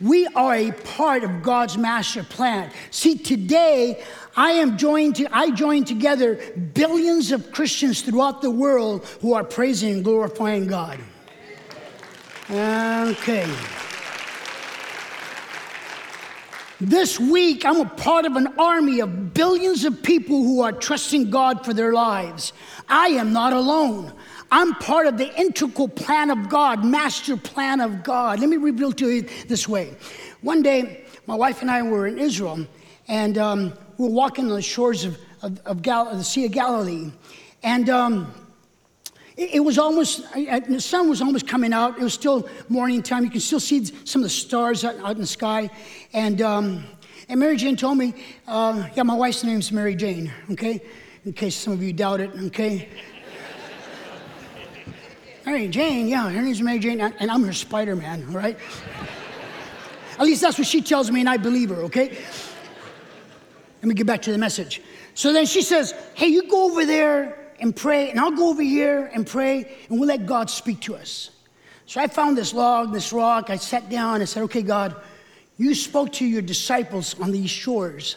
We are a part of God's master plan. See, today I am joined to, I join together billions of Christians throughout the world who are praising and glorifying God. Okay. This week, I'm a part of an army of billions of people who are trusting God for their lives. I am not alone. I'm part of the integral plan of God, master plan of God. Let me reveal to you this way. One day, my wife and I were in Israel, and um, we were walking on the shores of, of, of Gal- the Sea of Galilee. And um, it, it, was almost, the sun was almost coming out. It was still morning time. You can still see some of the stars out, out in the sky. And, um, and Mary Jane told me, uh, yeah, my wife's name is Mary Jane, okay? In case some of you doubt it, okay? Mary Jane, yeah, her name's Mary Jane, and I'm her Spider Man, all right? At least that's what she tells me, and I believe her, okay? Let me get back to the message. So then she says, Hey, you go over there and pray, and I'll go over here and pray, and we'll let God speak to us. So I found this log, this rock. I sat down and said, Okay, God, you spoke to your disciples on these shores.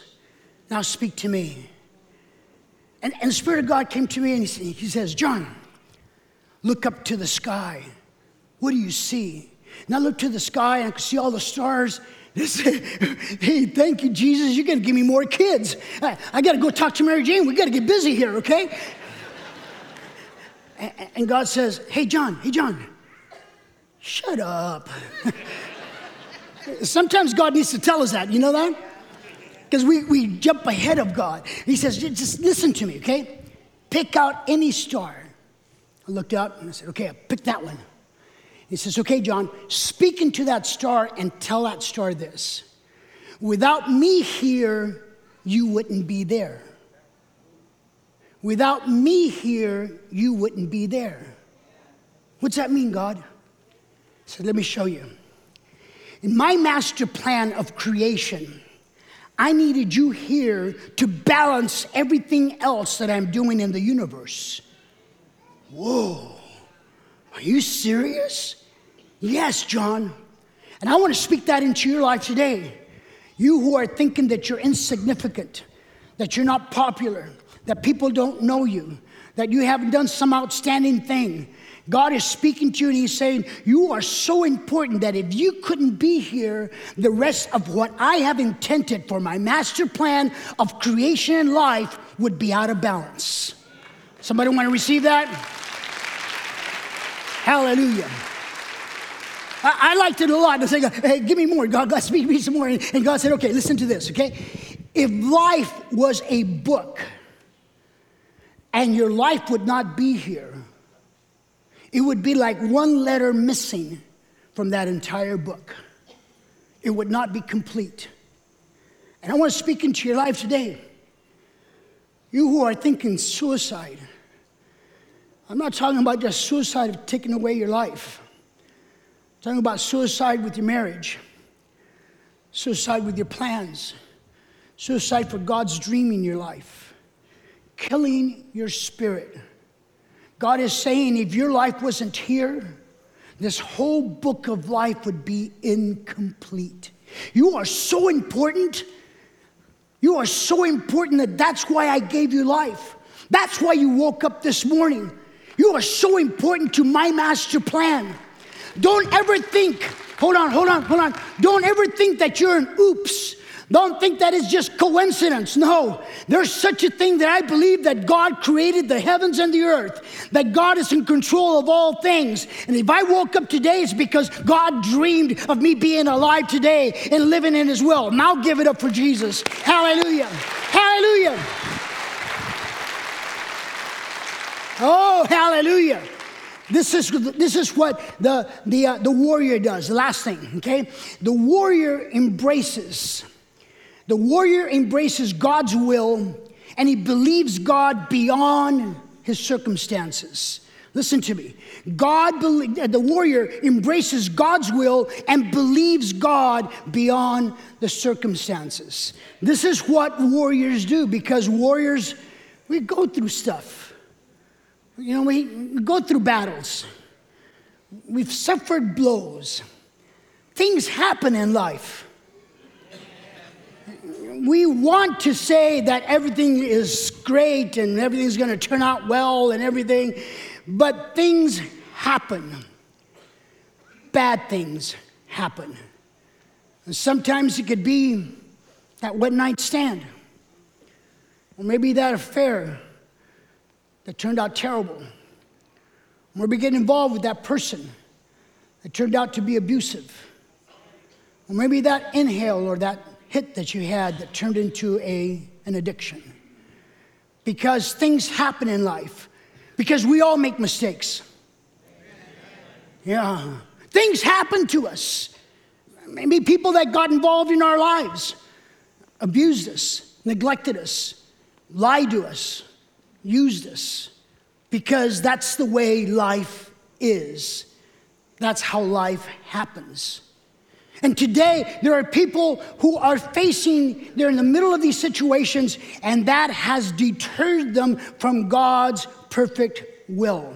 Now speak to me. And, and the Spirit of God came to me and he, he says, John, look up to the sky. What do you see? And I look to the sky and I can see all the stars. they hey, thank you, Jesus. You're going to give me more kids. I, I got to go talk to Mary Jane. We got to get busy here, okay? and, and God says, Hey, John, hey, John, shut up. Sometimes God needs to tell us that. You know that? Because we, we jump ahead of God. He says, Just listen to me, okay? Pick out any star. I looked up and I said, okay, I picked that one. He says, okay, John, speak into that star and tell that star this. Without me here, you wouldn't be there. Without me here, you wouldn't be there. What's that mean, God? He said, let me show you. In my master plan of creation, I needed you here to balance everything else that I'm doing in the universe. Whoa, are you serious? Yes, John. And I want to speak that into your life today. You who are thinking that you're insignificant, that you're not popular, that people don't know you, that you haven't done some outstanding thing. God is speaking to you and He's saying, You are so important that if you couldn't be here, the rest of what I have intended for my master plan of creation and life would be out of balance. Somebody want to receive that? Hallelujah. I, I liked it a lot. I said, hey, give me more. God, God, speak to me some more. And, and God said, okay, listen to this, okay? If life was a book and your life would not be here, it would be like one letter missing from that entire book. It would not be complete. And I want to speak into your life today. You who are thinking suicide, I'm not talking about just suicide of taking away your life. I'm talking about suicide with your marriage, suicide with your plans, suicide for God's dream in your life, killing your spirit. God is saying if your life wasn't here, this whole book of life would be incomplete. You are so important. You are so important that that's why I gave you life. That's why you woke up this morning. You are so important to my master plan. Don't ever think, hold on, hold on, hold on. Don't ever think that you're an oops. Don't think that is just coincidence. No, there's such a thing that I believe that God created the heavens and the earth, that God is in control of all things. And if I woke up today, it's because God dreamed of me being alive today and living in His will. Now give it up for Jesus. Hallelujah. Hallelujah. Oh, hallelujah. This is, this is what the, the, uh, the warrior does. The last thing, okay? The warrior embraces. The warrior embraces God's will and he believes God beyond his circumstances. Listen to me. God, the warrior embraces God's will and believes God beyond the circumstances. This is what warriors do because warriors, we go through stuff. You know, we go through battles. We've suffered blows. Things happen in life. We want to say that everything is great and everything's going to turn out well and everything, but things happen. Bad things happen. And sometimes it could be that one night stand, or maybe that affair that turned out terrible. Or we get involved with that person that turned out to be abusive. Or maybe that inhale or that hit that you had that turned into a, an addiction. Because things happen in life, because we all make mistakes. Yeah. Things happen to us. Maybe people that got involved in our lives abused us, neglected us, lied to us, used us because that's the way life is. That's how life happens. And today, there are people who are facing, they're in the middle of these situations, and that has deterred them from God's perfect will.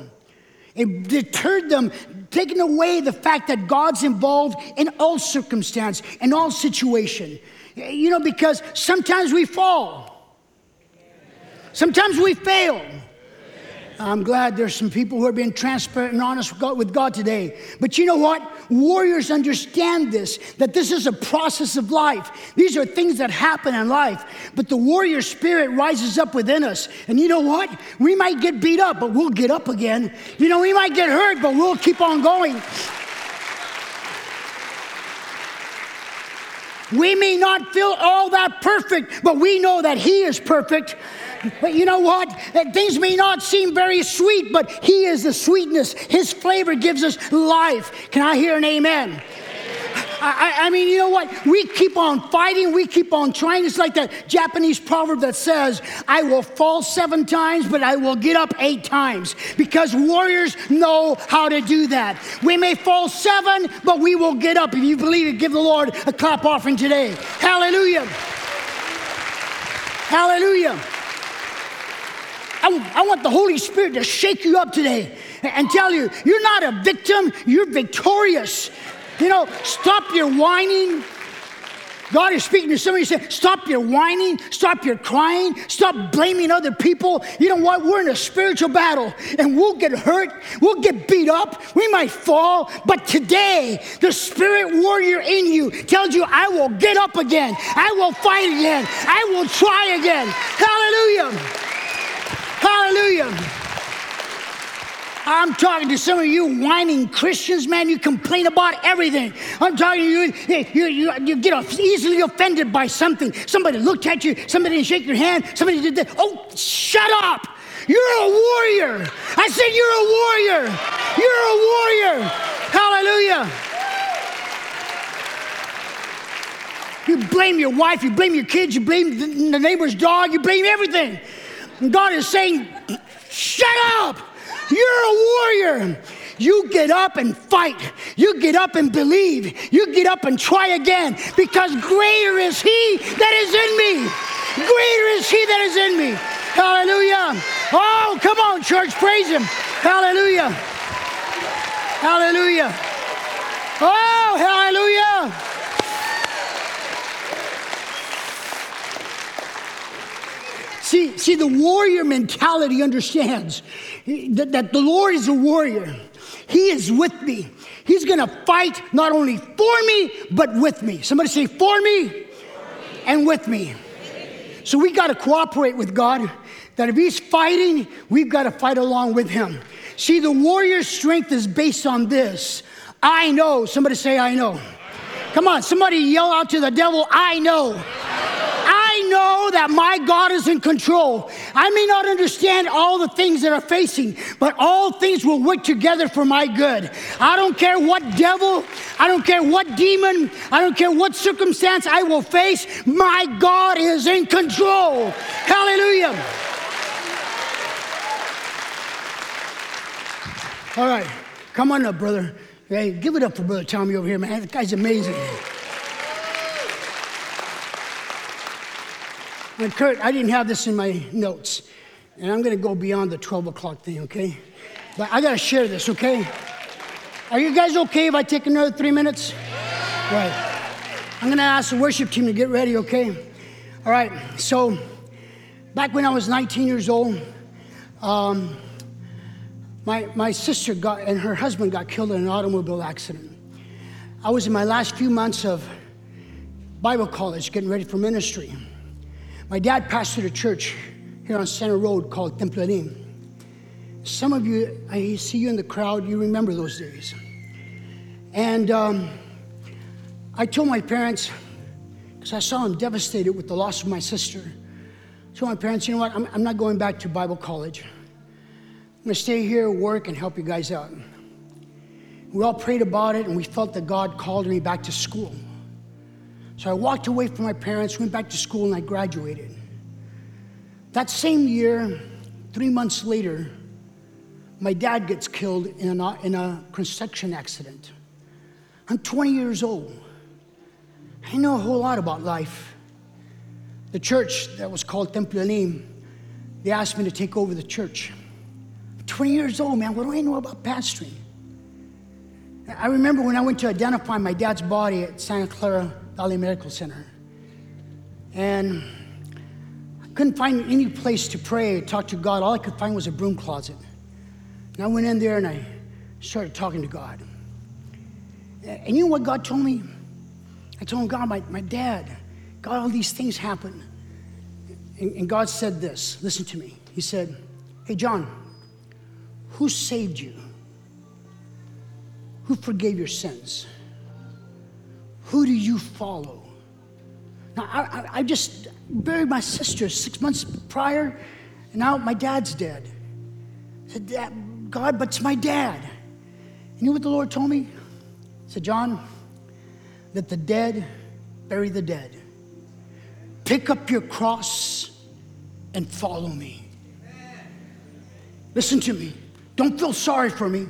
It deterred them, taking away the fact that God's involved in all circumstance, in all situation. You know, because sometimes we fall. Sometimes we fail. I'm glad there's some people who are being transparent and honest with God, with God, today. But you know what? Warriors understand this, that this is a process of life. These are things that happen in life. But the warrior spirit rises up within us. And you know what? We might get beat up, but we'll get up again. You know, we might get hurt, but we'll keep on going. We may not feel all that perfect, but we know that He is perfect. But you know what? Things may not seem very sweet, but He is the sweetness. His flavor gives us life. Can I hear an amen? I, I, mean, you know what? We keep on fighting, we keep on trying. It's like that Japanese proverb that says, I will fall seven times, but I will get up eight times. Because warriors know how to do that. We may fall seven, but we will get up. If you believe it, give the Lord a clap offering today. Hallelujah. Hallelujah. I, I want the Holy Spirit to shake you up today and tell you, you're not a victim, you're victorious. You know, stop your whining. God is speaking to somebody saying, Stop your whining, stop your crying, stop blaming other people. You know what? We're in a spiritual battle and we'll get hurt, we'll get beat up, we might fall, but today the spirit warrior in you tells you, I will get up again, I will fight again, I will try again. Hallelujah. Hallelujah. I'm talking to some of you whining Christians, man. You complain about everything. I'm talking to you, you, you, you get easily offended by something. Somebody looked at you, somebody didn't shake your hand, somebody did that. Oh, shut up. You're a warrior. I said, You're a warrior. You're a warrior. Hallelujah. You blame your wife, you blame your kids, you blame the neighbor's dog, you blame everything. God is saying, shut up. You're a warrior. You get up and fight. You get up and believe. You get up and try again because greater is He that is in me. Greater is He that is in me. Hallelujah. Oh, come on, church. Praise Him. Hallelujah. Hallelujah. Oh, hallelujah. See, see, the warrior mentality understands that, that the Lord is a warrior. He is with me. He's going to fight not only for me, but with me. Somebody say, for me, for me. and with me. So we got to cooperate with God. That if He's fighting, we've got to fight along with Him. See, the warrior's strength is based on this. I know. Somebody say, I know. Come on, somebody yell out to the devil, I know. I know that my God is in control. I may not understand all the things that are facing, but all things will work together for my good. I don't care what devil, I don't care what demon, I don't care what circumstance I will face. My God is in control. Hallelujah. All right, come on up, brother. Hey, give it up for Brother Tommy over here, man. That guy's amazing. And Kurt, I didn't have this in my notes, and I'm going to go beyond the 12 o'clock thing, okay? But I got to share this, okay? Are you guys okay if I take another three minutes? Right. I'm going to ask the worship team to get ready, okay? All right. So, back when I was 19 years old, um, my, my sister got, and her husband got killed in an automobile accident. I was in my last few months of Bible college getting ready for ministry. My dad pastored a church here on Center Road called Templo Elim. Some of you, I see you in the crowd, you remember those days. And um, I told my parents, because I saw them devastated with the loss of my sister, I told my parents, you know what, I'm, I'm not going back to Bible college. Going to stay here, work, and help you guys out. We all prayed about it, and we felt that God called me back to school. So I walked away from my parents, went back to school, and I graduated. That same year, three months later, my dad gets killed in a, in a construction accident. I'm 20 years old. I know a whole lot about life. The church that was called Templo Elim, they asked me to take over the church. 20 years old, man, what do I know about pastoring? I remember when I went to identify my dad's body at Santa Clara Valley Medical Center. And I couldn't find any place to pray, talk to God. All I could find was a broom closet. And I went in there and I started talking to God. And you know what God told me? I told him, God, my, my dad, God, all these things happen. And, and God said this listen to me. He said, Hey, John, who saved you? Who forgave your sins? Who do you follow? Now, I, I, I just buried my sister six months prior, and now my dad's dead. I said, Dad, God, but it's my dad. You know what the Lord told me? He said, John, that the dead bury the dead. Pick up your cross and follow me. Listen to me. Don't feel sorry for me.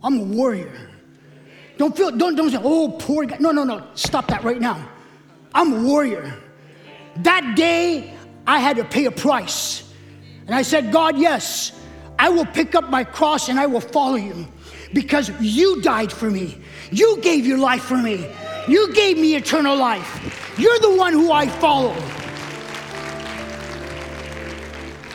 I'm a warrior. Don't feel, don't, don't say, oh, poor guy. No, no, no. Stop that right now. I'm a warrior. That day, I had to pay a price. And I said, God, yes, I will pick up my cross and I will follow you because you died for me. You gave your life for me. You gave me eternal life. You're the one who I follow.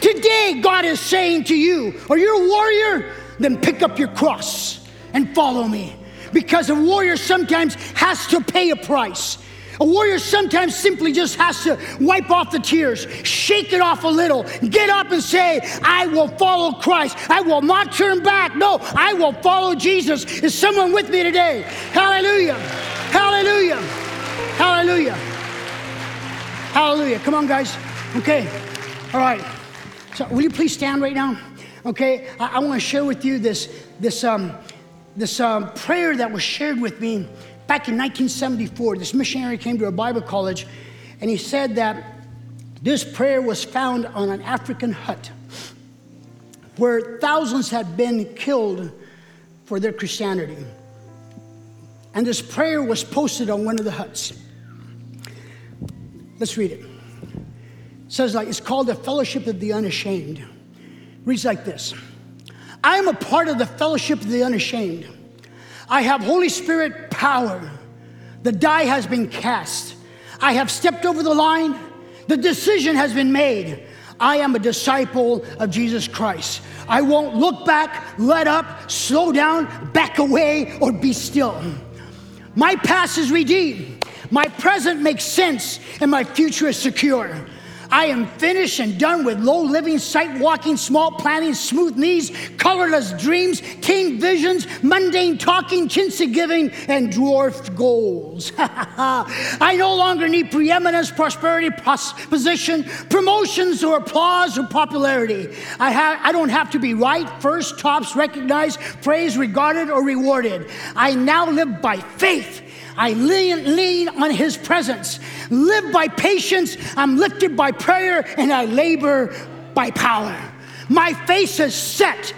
Today, God is saying to you, Are you a warrior? Then pick up your cross and follow me because a warrior sometimes has to pay a price. A warrior sometimes simply just has to wipe off the tears, shake it off a little, get up and say, I will follow Christ. I will not turn back. No, I will follow Jesus. Is someone with me today? Hallelujah. Hallelujah. Hallelujah. Hallelujah. Come on, guys. Okay. All right. So, will you please stand right now? Okay. I, I want to share with you this, this, um, this um, prayer that was shared with me back in 1974. This missionary came to a Bible college and he said that this prayer was found on an African hut where thousands had been killed for their Christianity. And this prayer was posted on one of the huts. Let's read it. Says like it's called the Fellowship of the Unashamed. Reads like this. I am a part of the fellowship of the unashamed. I have Holy Spirit power. The die has been cast. I have stepped over the line. The decision has been made. I am a disciple of Jesus Christ. I won't look back, let up, slow down, back away, or be still. My past is redeemed. My present makes sense, and my future is secure. I am finished and done with low living, sight walking, small planning, smooth knees, colorless dreams, king visions, mundane talking, chintzy giving, and dwarfed goals. I no longer need preeminence, prosperity, pos- position, promotions, or applause or popularity. I, ha- I don't have to be right, first, tops, recognized, praised, regarded, or rewarded. I now live by faith. I lean, lean on his presence, live by patience, I'm lifted by prayer, and I labor by power. My face is set,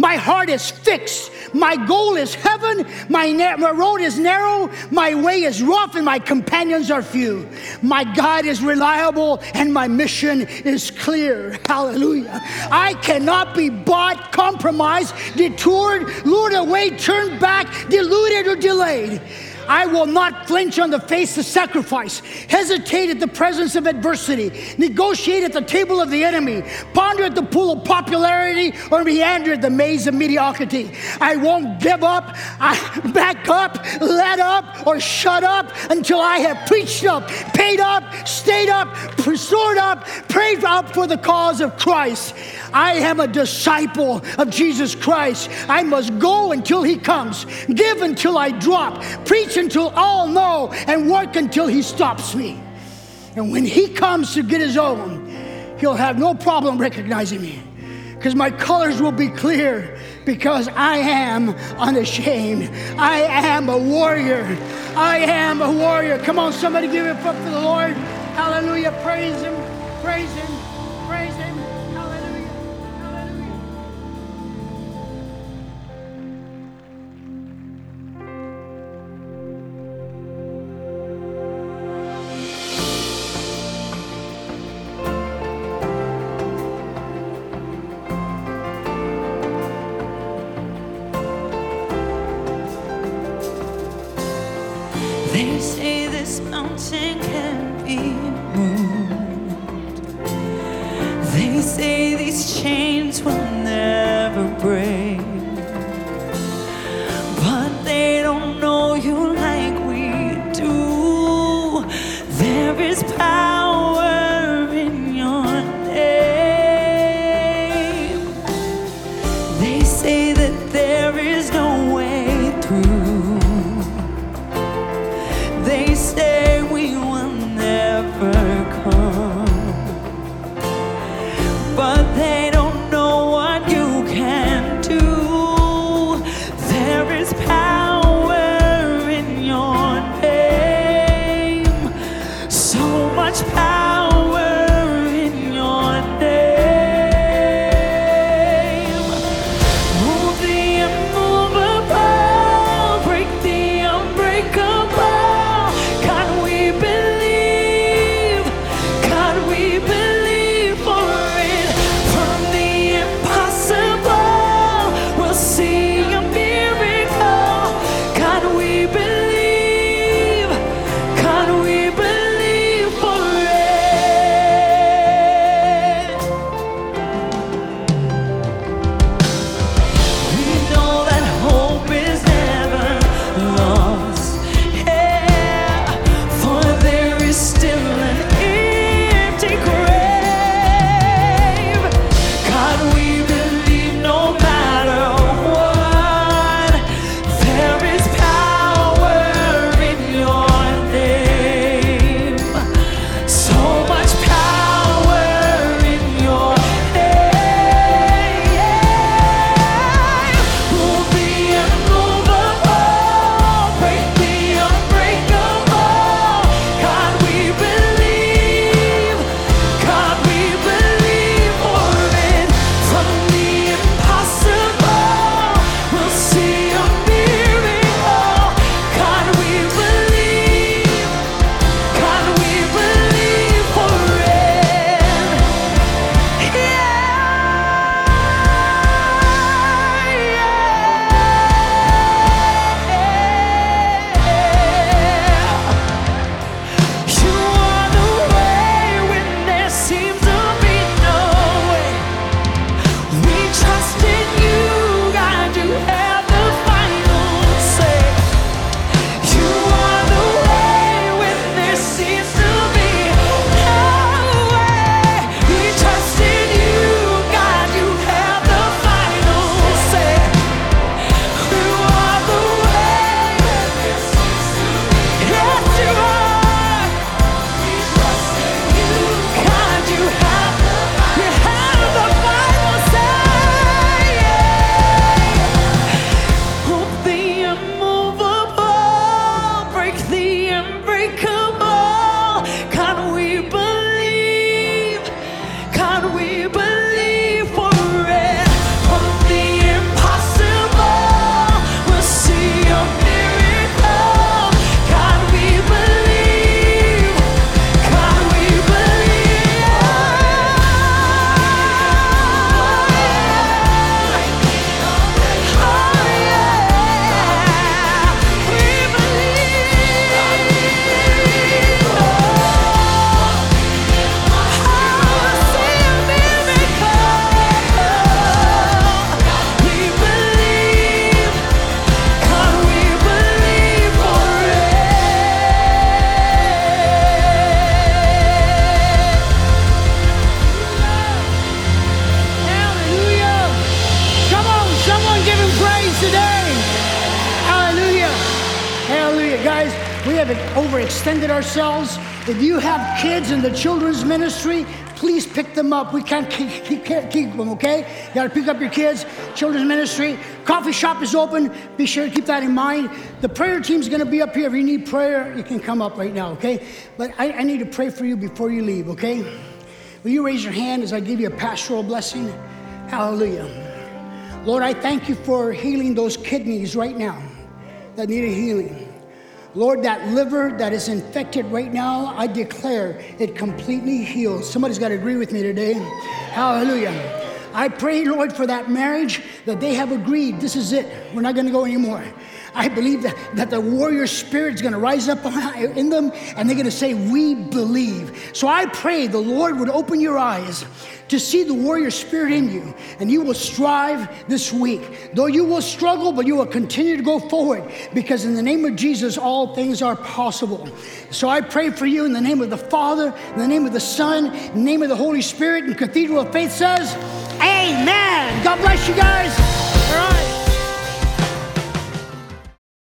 my heart is fixed. My goal is heaven. My, na- my, road is narrow. My way is rough, and my companions are few. My God is reliable, and my mission is clear. Hallelujah. I cannot be bought, compromised, detoured, lured away, turned back, deluded, or delayed. I will not flinch on the face of sacrifice, hesitate at the presence of adversity, negotiate at the table of the enemy, ponder at the pool of popularity, or meander at the maze of mediocrity. I won't give up, I back up, let up, or shut up until I have preached up, paid up, stayed up, restored up, prayed up for the cause of Christ. I am a disciple of Jesus Christ. I must go until he comes, give until I drop, preach until all know, and work until he stops me. And when he comes to get his own, he'll have no problem recognizing me because my colors will be clear because I am unashamed. I am a warrior. I am a warrior. Come on, somebody give it up for the Lord. Hallelujah. Praise him. Praise him. In the children's ministry, please pick them up. We can't keep, keep, keep them, okay? You gotta pick up your kids, children's ministry. Coffee shop is open. Be sure to keep that in mind. The prayer team's gonna be up here. If you need prayer, you can come up right now, okay? But I, I need to pray for you before you leave, okay? Will you raise your hand as I give you a pastoral blessing? Hallelujah. Lord, I thank you for healing those kidneys right now that need a healing. Lord, that liver that is infected right now, I declare it completely heals. Somebody's got to agree with me today. Hallelujah. I pray, Lord, for that marriage that they have agreed this is it. We're not going to go anymore. I believe that, that the warrior spirit is going to rise up in them and they're going to say, We believe. So I pray the Lord would open your eyes to see the warrior spirit in you and you will strive this week. Though you will struggle, but you will continue to go forward because in the name of Jesus, all things are possible. So I pray for you in the name of the Father, in the name of the Son, in the name of the Holy Spirit. And Cathedral of Faith says, Amen. God bless you guys. All right.